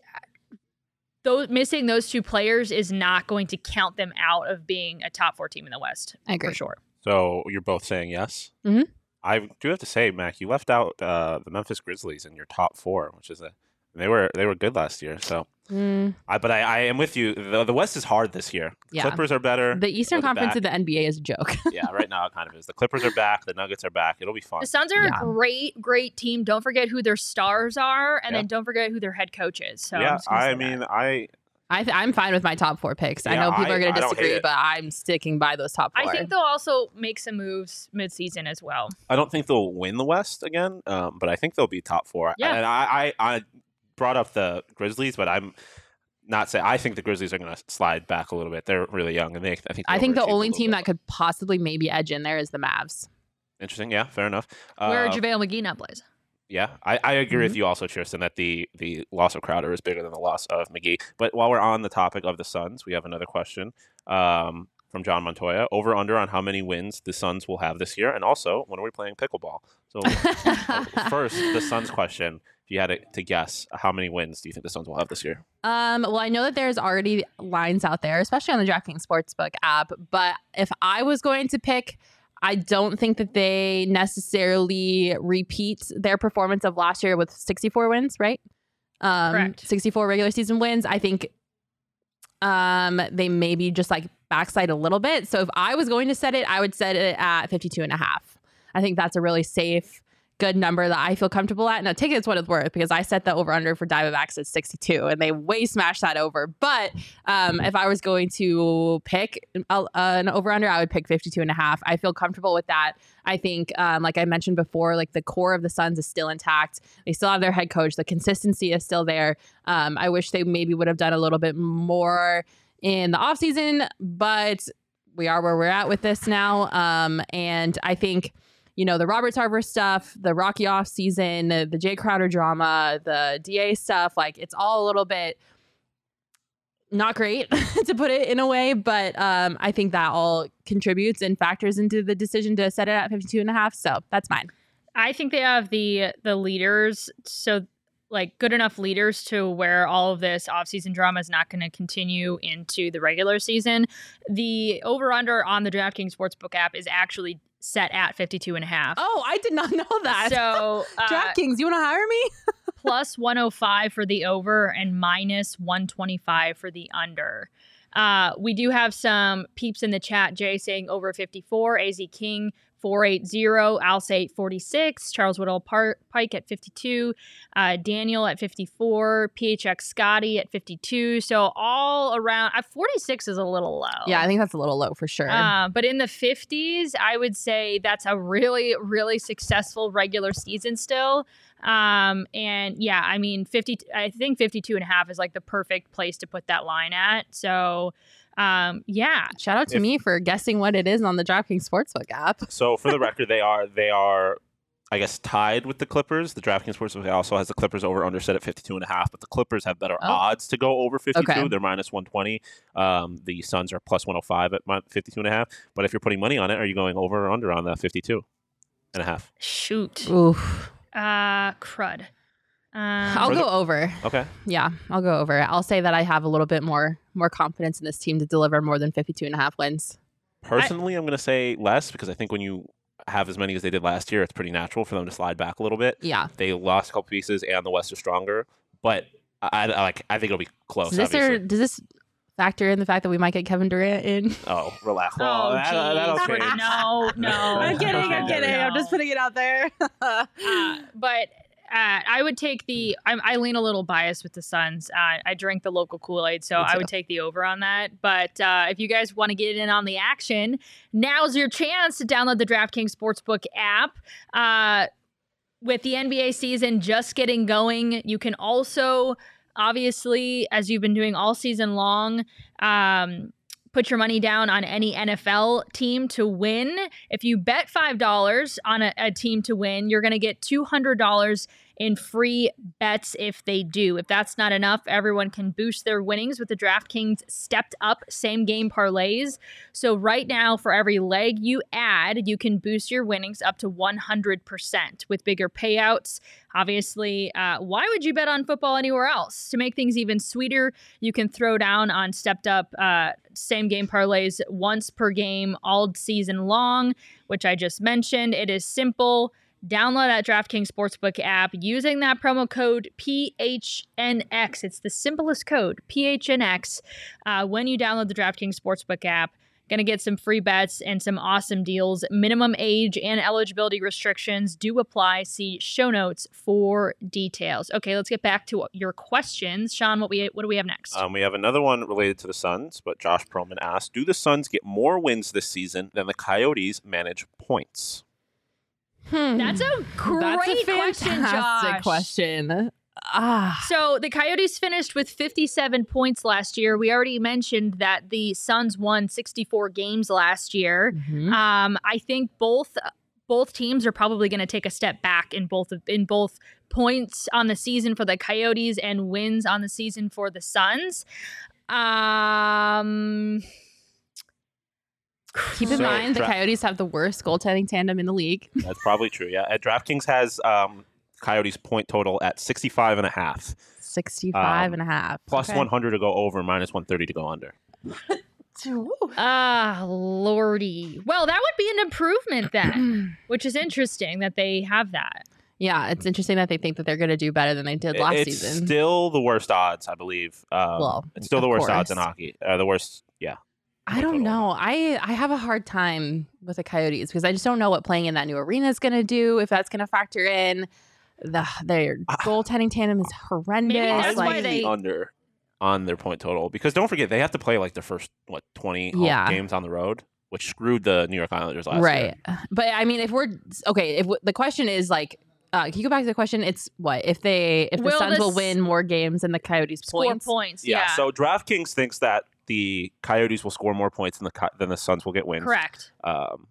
those missing those two players is not going to count them out of being a top four team in the West. I agree. for sure. So you're both saying yes. Mhm. I do have to say, Mac, you left out uh, the Memphis Grizzlies in your top four, which is a they were they were good last year. So, Mm, I but I, I am with you. The, the West is hard this year. Yeah. Clippers are better. the Eastern Conference back. of the NBA is a joke. yeah, right now it kind of is. The Clippers are back. The Nuggets are back. It'll be fun. The Suns are Yeah. a great, great team. Don't forget who their stars are, and Yeah. then don't forget who their head coach is. So I'm yeah, I mean, that. I I th- I'm fine with my top four picks. I know people I- are going to disagree, but I'm sticking by those top four. I think they'll also make some moves midseason as well. I don't think they'll win the West again, um, but I think they'll be top four. Yeah. And I, I, I brought up the Grizzlies, but I'm not saying I think the Grizzlies are going to slide back a little bit. They're really young, and they I think I think the only team that could possibly maybe edge in there is the Mavs. interesting. Yeah, fair enough. Where Uh, JaVale McGee now plays. Yeah, I, I agree Mm-hmm. with you also, Tristan, that the the loss of Crowder is bigger than the loss of McGee. But while we're on the topic of the Suns, we have another question um, from John Montoya. Over under on how many wins the Suns will have this year, and also when are we playing pickleball? So first, the Suns question. If you had to, to guess, how many wins do you think the Suns will have this year? Um, well, I know that there's already lines out there, especially on the DraftKings Sportsbook app. But if I was going to pick, I don't think that they necessarily repeat their performance of last year with 64 wins, right? Um, Correct. 64 regular season wins. I think um, they maybe just like backslide a little bit. So if I was going to set it, I would set it at 52 and a half. I think that's a really safe, good number that I feel comfortable at. Now, take it what it's worth because I set the over under for Diamondbacks at 62 and they way smashed that over. But um, if I was going to pick a, an over under, I would pick 52 and a half. I feel comfortable with that. I think, um, like I mentioned before, like the core of the Suns is still intact. They still have their head coach. The consistency is still there. Um, I wish they maybe would have done a little bit more in the offseason, but we are where we're at with this now. Um, and I think, you know, the Robert Sarver stuff, the Rocky off season, the, the Jay Crowder drama, the DA stuff, like it's all a little bit not great to put it in a way, but um, I think that all contributes and factors into the decision to set it at 52 and a half. So that's mine. I think they have the the leaders, so like good enough leaders to where all of this offseason drama is not going to continue into the regular season. The over under on the DraftKings Sportsbook app is actually set at 52 and a half. Oh, I did not know that. So uh, DraftKings, you want to hire me? plus 105 for the over and minus 125 for the under. Uh, we do have some peeps in the chat. Jay saying over 54, AZ King 480, Al say 46, Charles Woodall Pike at 52, uh, Daniel at 54, PHX Scotty at 52. So all around, uh, 46 is a little low. Yeah, I think that's a little low for sure. Uh, but in the 50s, I would say that's a really, really successful regular season still. Um, and yeah, I mean, 50, I think 52 and a half is like the perfect place to put that line at. So, um, yeah. Shout out to If- me for guessing what it is on the DraftKings Sportsbook app. So for the record, they are they are I guess tied with the Clippers. The DraftKings Sportsbook also has the Clippers over under set at 52 and a half, but the Clippers have better Oh. odds to go over 52. Okay. They're minus 120. Um, the Suns are plus 105 at mi- 52 and a half. But if you're putting money on it, are you going over or under on the 52 and a half? Shoot. Oof. Uh, crud. Um, I'll For the- go over. Okay. Yeah, I'll go over. I'll say that I have a little bit more more confidence in this team to deliver more than 52 and a half wins. Personally, I'm going to say less because I think when you have as many as they did last year, it's pretty natural for them to slide back a little bit. Yeah. They lost a couple pieces, and the West is stronger. But I, I like. I think it'll be close. Does this, or, does this factor in the fact that we might get Kevin Durant in? Oh, relax. Oh, Well, that, that'll change. No, no. I'm kidding. I'm kidding. I'm just putting it out there. Uh, but uh, I would take the. I, I lean a little biased with the Suns. Uh, I drink the local Kool Aid, so I would take the over on that. But uh, if you guys want to get in on the action, now's your chance to download the DraftKings Sportsbook app. Uh, with the NBA season just getting going, you can also, obviously, as you've been doing all season long, um, put your money down on any NFL team to win. If you bet $5 on a, a team to win, you're going to get $200 in free bets if they do. If that's not enough, everyone can boost their winnings with the DraftKings stepped up same game parlays. So, right now, for every leg you add, you can boost your winnings up to 100% with bigger payouts. Obviously, uh, why would you bet on football anywhere else? To make things even sweeter, you can throw down on stepped up uh, same game parlays once per game all season long, which I just mentioned. It is simple. Download that DraftKings Sportsbook app using that promo code PHNX. It's the simplest code, PHNX. Uh, when you download the DraftKings Sportsbook app, Going to get some free bets and some awesome deals. Minimum age and eligibility restrictions do apply. See show notes for details. Okay, let's get back to your questions. Sean, what we what do we have next? Um, we have another one related to the Suns, but Josh Perlman asked, "Do the Suns get more wins this season than the Coyotes manage points?" Hmm. That's a great That's a question, Josh. question. Ah. So the Coyotes finished with 57 points last year. We already mentioned that the Suns won 64 games last year. Mhm. Um, I think both both teams are probably going to take a step back in both of, in both points on the season for the Coyotes and wins on the season for the Suns. Um, Keep in So, mind, the dra- Coyotes have the worst goaltending tandem in the league. That's probably true. Yeah, at DraftKings has um, Coyotes point total at 65 and a half, 65 Um, and a half. plus Okay. 100 to go over, minus 130 to go under. ah, lordy. Well, that would be an improvement then, which is interesting that they have that. Yeah, it's interesting that they think that they're going to do better than they did last it's season. still the worst odds, I believe. Um, Well, it's still the of worst odds in hockey. Uh, the worst, yeah. I don't know. I I have a hard time with the Coyotes because I just don't know what playing in that new arena is going to do. If that's going to factor in, the their goaltending tandem is horrendous. that's I why they- the under on their point total because don't forget they have to play like the first what 20 Yeah. games on the road, which screwed the New York Islanders last year. right. But I mean, if we're okay, if the question is like. Uh, can you go back to the question? It's what if they if the Will Suns will win more games than the Coyotes Score points? points. Yeah, Yeah. So DraftKings thinks that the Coyotes will score more points than the Co- than the Suns will get wins. Correct. Um,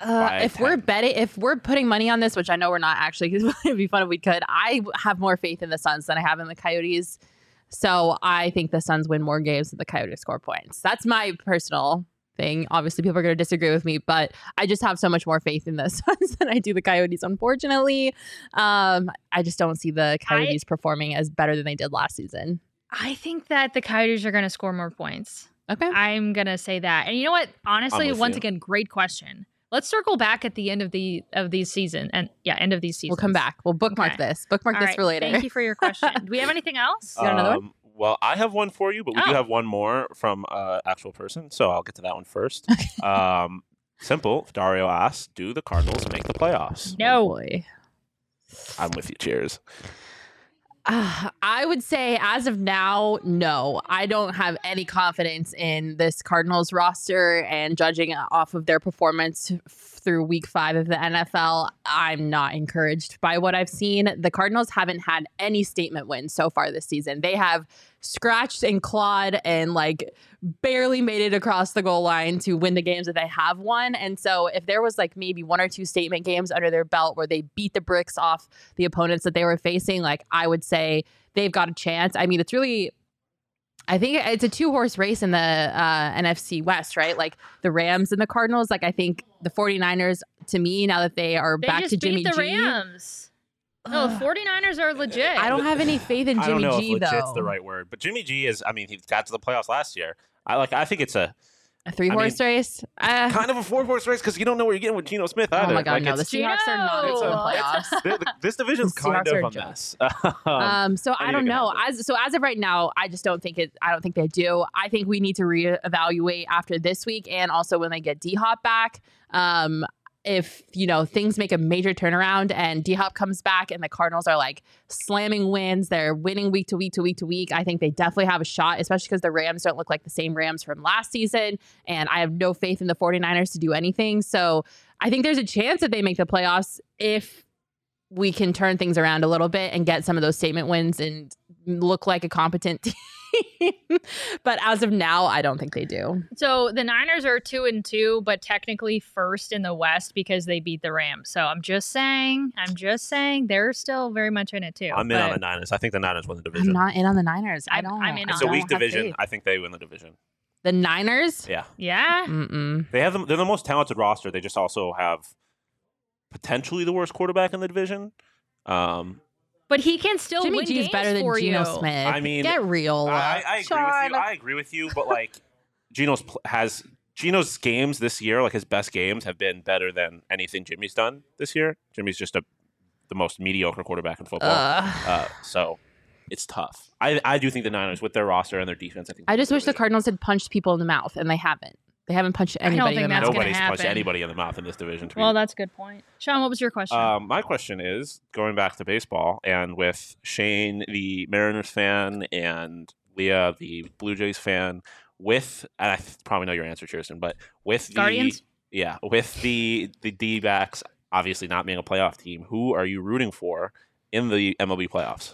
Uh, by if we're betting, if we're putting money on this, which I know we're not actually, because it'd be fun if we could. I have more faith in the Suns than I have in the Coyotes, so I think the Suns win more games than the Coyotes score points. That's my personal thing. Obviously, people are going to disagree with me, but I just have so much more faith in the Suns than I do the Coyotes. Unfortunately, um, I just don't see the Coyotes performing as better than they did last season. I think that the Coyotes are going to score more points. Okay. I'm going to say that. And you know what? Honestly, once you. again, great question. Let's circle back at the end of the of these season and yeah, end of these seasons. We'll come back. We'll bookmark Okay. this. Bookmark All this right, for later. Thank you for your question. Do we have anything else? got another one? um, Well, I have one for you, but we Oh. do have one more from uh, actual person, so I'll get to that one first. um, simple. Dario asks, "Do the Cardinals make the playoffs?" No. Boy. I'm with you. Cheers. Uh, I would say, as of now, no. I don't have any confidence in this Cardinals roster, and judging off of their performance through week five of the NFL, I'm not encouraged by what I've seen. The Cardinals haven't had any statement wins so far this season. They have scratched and clawed and like barely made it across the goal line to win the games that they have won. And so, if there was like maybe one or two statement games under their belt where they beat the bricks off the opponents that they were facing, like I would say they've got a chance. I mean, it's really. I think it's a two horse race in the uh, NFC West, right? Like the Rams and the Cardinals. Like I think the 49ers, to me, now that they are They back just to Jimmy beat the G, Rams. No, the 49ers are legit. I don't have any faith in I Jimmy don't know G if legit's though. the right word, but Jimmy G is. I mean, he got to the playoffs last year. I like. I think it's a. A three horse race. Uh, Kind of a four horse race because you don't know what you're getting with Geno Smith either. oh either. my god, Like, no! The Seahawks are not in the playoffs. th- th- this division's The kind Seahawks of a joke. mess. Um, so I don't know. As so as of right now, I just don't think it. I don't think they do. I think we need to reevaluate after this week, and also when they get D Hop back. Um, if you know things make a major turnaround and D Hop comes back and the Cardinals are like slamming wins, they're winning week to week to week to week. I think they definitely have a shot, especially because the Rams don't look like the same Rams from last season, and I have no faith in the 49ers to do anything. So I think there's a chance that they make the playoffs if we can turn things around a little bit and get some of those statement wins and look like a competent team. but as of now, I don't think they do. So the Niners are two and two, but technically first in the West because they beat the Rams. So I'm just saying, I'm just saying they're still very much in it too. I'm in on but the Niners. I think the Niners win the division. I'm division. not in on the Niners. I don't. I'm in I on it's a weak division. faith. I think they win the division. The Niners. Yeah, Yeah. Mm-mm. they have them. They're the most talented roster. They just also have potentially the worst quarterback in the division. Um, But he can still Jimmy win G is games better than for Geno you. Smith. I mean, get real. I, I agree with you. I agree with you, but like Geno's pl- has Geno's games this year, like his best games, have been better than anything Jimmy's done this year. Jimmy's just a the most mediocre quarterback in football. Ugh. Uh, so it's tough. I, I do think the Niners with their roster and their defense. I think I just win wish the division. Cardinals had punched people in the mouth, and they haven't. They haven't punched I don't anybody in think the that's mouth. gonna Nobody's punched anybody in the mouth in this division. To be Well, that's a good point. Sean, what was your question? Um, my question is going back to baseball and with Shane, the Mariners fan, and Leah, the Blue Jays fan, with and I probably know your answer, Kirsten, but with the Guardians? yeah, with the the D backs obviously not being a playoff team, who are you rooting for in the MLB playoffs?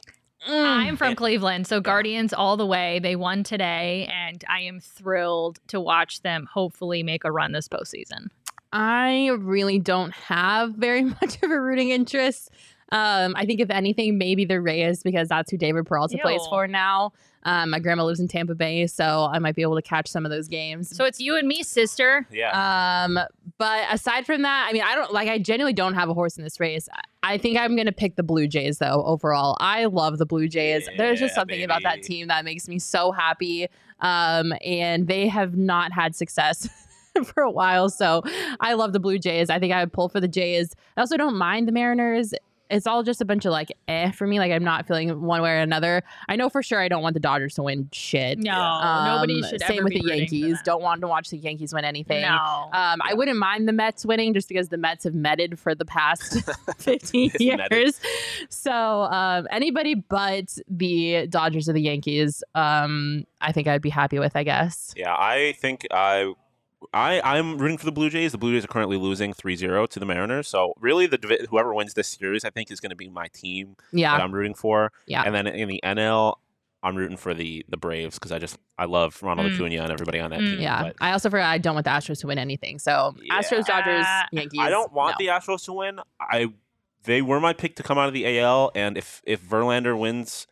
Mm. I'm from And- Cleveland, so Guardians all the way. They won today, and I am thrilled to watch them hopefully make a run this postseason. I really don't have very much of a rooting interest. Um, I think if anything, maybe the Rays because that's who David Peralta plays for now. Um, my grandma lives in Tampa Bay, so I might be able to catch some of those games. So it's you and me, sister. Yeah. Um, but aside from that, I mean, I don't like. I genuinely don't have a horse in this race. I- I think I'm gonna pick the Blue Jays though. Overall, I love the Blue Jays. There's just Yeah, something about that team that makes me so happy. Um, and they have not had success. For a while, so I love the Blue Jays. I think I would pull for the Jays. I also don't mind the Mariners. It's all just a bunch of like eh for me. Like I'm not feeling one way or another. I know for sure I don't want the Dodgers to win shit. No, Um, nobody should Same ever with be the Yankees. Don't want to watch the Yankees win anything. No. Um, I wouldn't mind the Mets winning just because the Mets have metted for the past 15 They've metted. years. So um, anybody but the Dodgers or the Yankees, um, I think I'd be happy with, I guess. Yeah, I think I. I, I'm rooting for the Blue Jays. The Blue Jays are currently losing 3-0 to the Mariners. So really, the whoever wins this series, I think, is going to be my team that Yeah. I'm rooting for. Yeah. And then in the NL, I'm rooting for the the Braves because I just I love Ronald Mm. Acuna and everybody on that Mm. team. Yeah. But I also forgot I don't want the Astros to win anything. So Yeah. Astros, Dodgers. Yankees. I don't want no. the Astros to win. I they were my pick to come out of the AL, and if if Verlander wins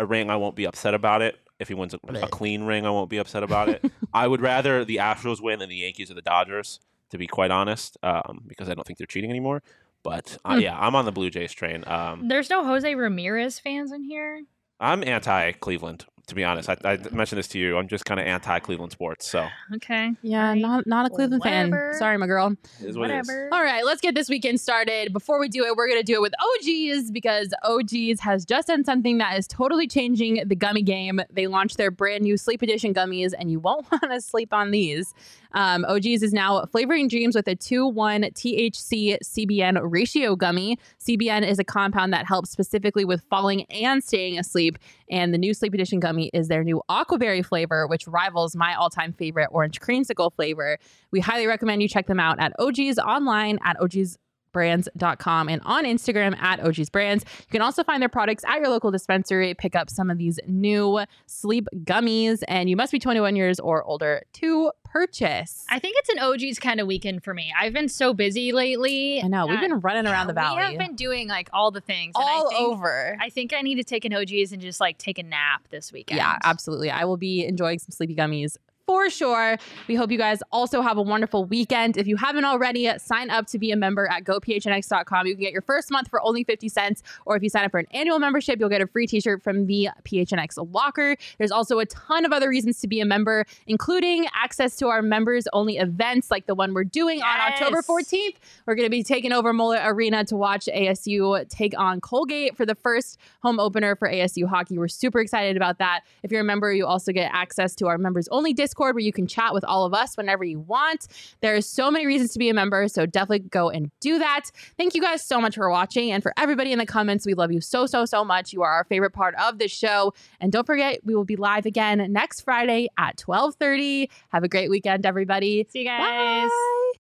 a ring, I won't be upset about it. If he wins a, a clean ring, I won't be upset about it. I would rather the Astros win than the Yankees or the Dodgers, to be quite honest, um, because I don't think they're cheating anymore. But uh, Hmm. yeah, I'm on the Blue Jays train. Um, There's no Jose Ramirez fans in here. I'm anti Cleveland, to be honest. I, I mentioned this to you. I'm just kind of anti Cleveland sports. So Okay. Yeah, Right. not not a Cleveland Whatever. fan. Sorry, my girl. it is what it is. Whatever. All right, let's get this weekend started. Before we do it, we're going to do it with OGs because OGs has just done something that is totally changing the gummy game. They launched their brand new Sleep Edition gummies, and you won't want to sleep on these. Um, OGs is now flavoring dreams with a 2 1 THC CBN ratio gummy. CBN is a compound that helps specifically with falling and staying asleep. And the new Sleep Edition gummy is their new aquaberry flavor, which rivals my all time favorite orange creamsicle flavor. We highly recommend you check them out at OG's online at OG's brands.com and on Instagram at OG's Brands. You can also find their products at your local dispensary. Pick up some of these new sleep gummies, and you must be 21 years or older to purchase. I think it's an OG's kind of weekend for me. I've been so busy lately. I know we've been running around the valley. We have been doing like all the things. and I all think- over. I think I need to take an OG's and just like take a nap this weekend. Yeah, absolutely. I will be enjoying some sleepy gummies for sure. We hope you guys also have a wonderful weekend. If you haven't already, sign up to be a member at gophnx.com. You can get your first month for only 50 cents, or if you sign up for an annual membership, you'll get a free t-shirt from the PHNX locker. There's also a ton of other reasons to be a member, including access to our members only events like the one we're doing on October Yes. 14th. We're going to be taking over Mullet Arena to watch ASU take on Colgate for the first home opener for ASU hockey. We're super excited about that. If you're a member, you also get access to our members only Discord where you can chat with all of us whenever you want. There's so many reasons to be a member, so definitely go and do that. Thank you guys so much for watching and for everybody in the comments. We love you so so so much. You are our favorite part of this show. And don't forget, we will be live again next Friday at 12:30. Have a great weekend everybody. See you guys. Bye.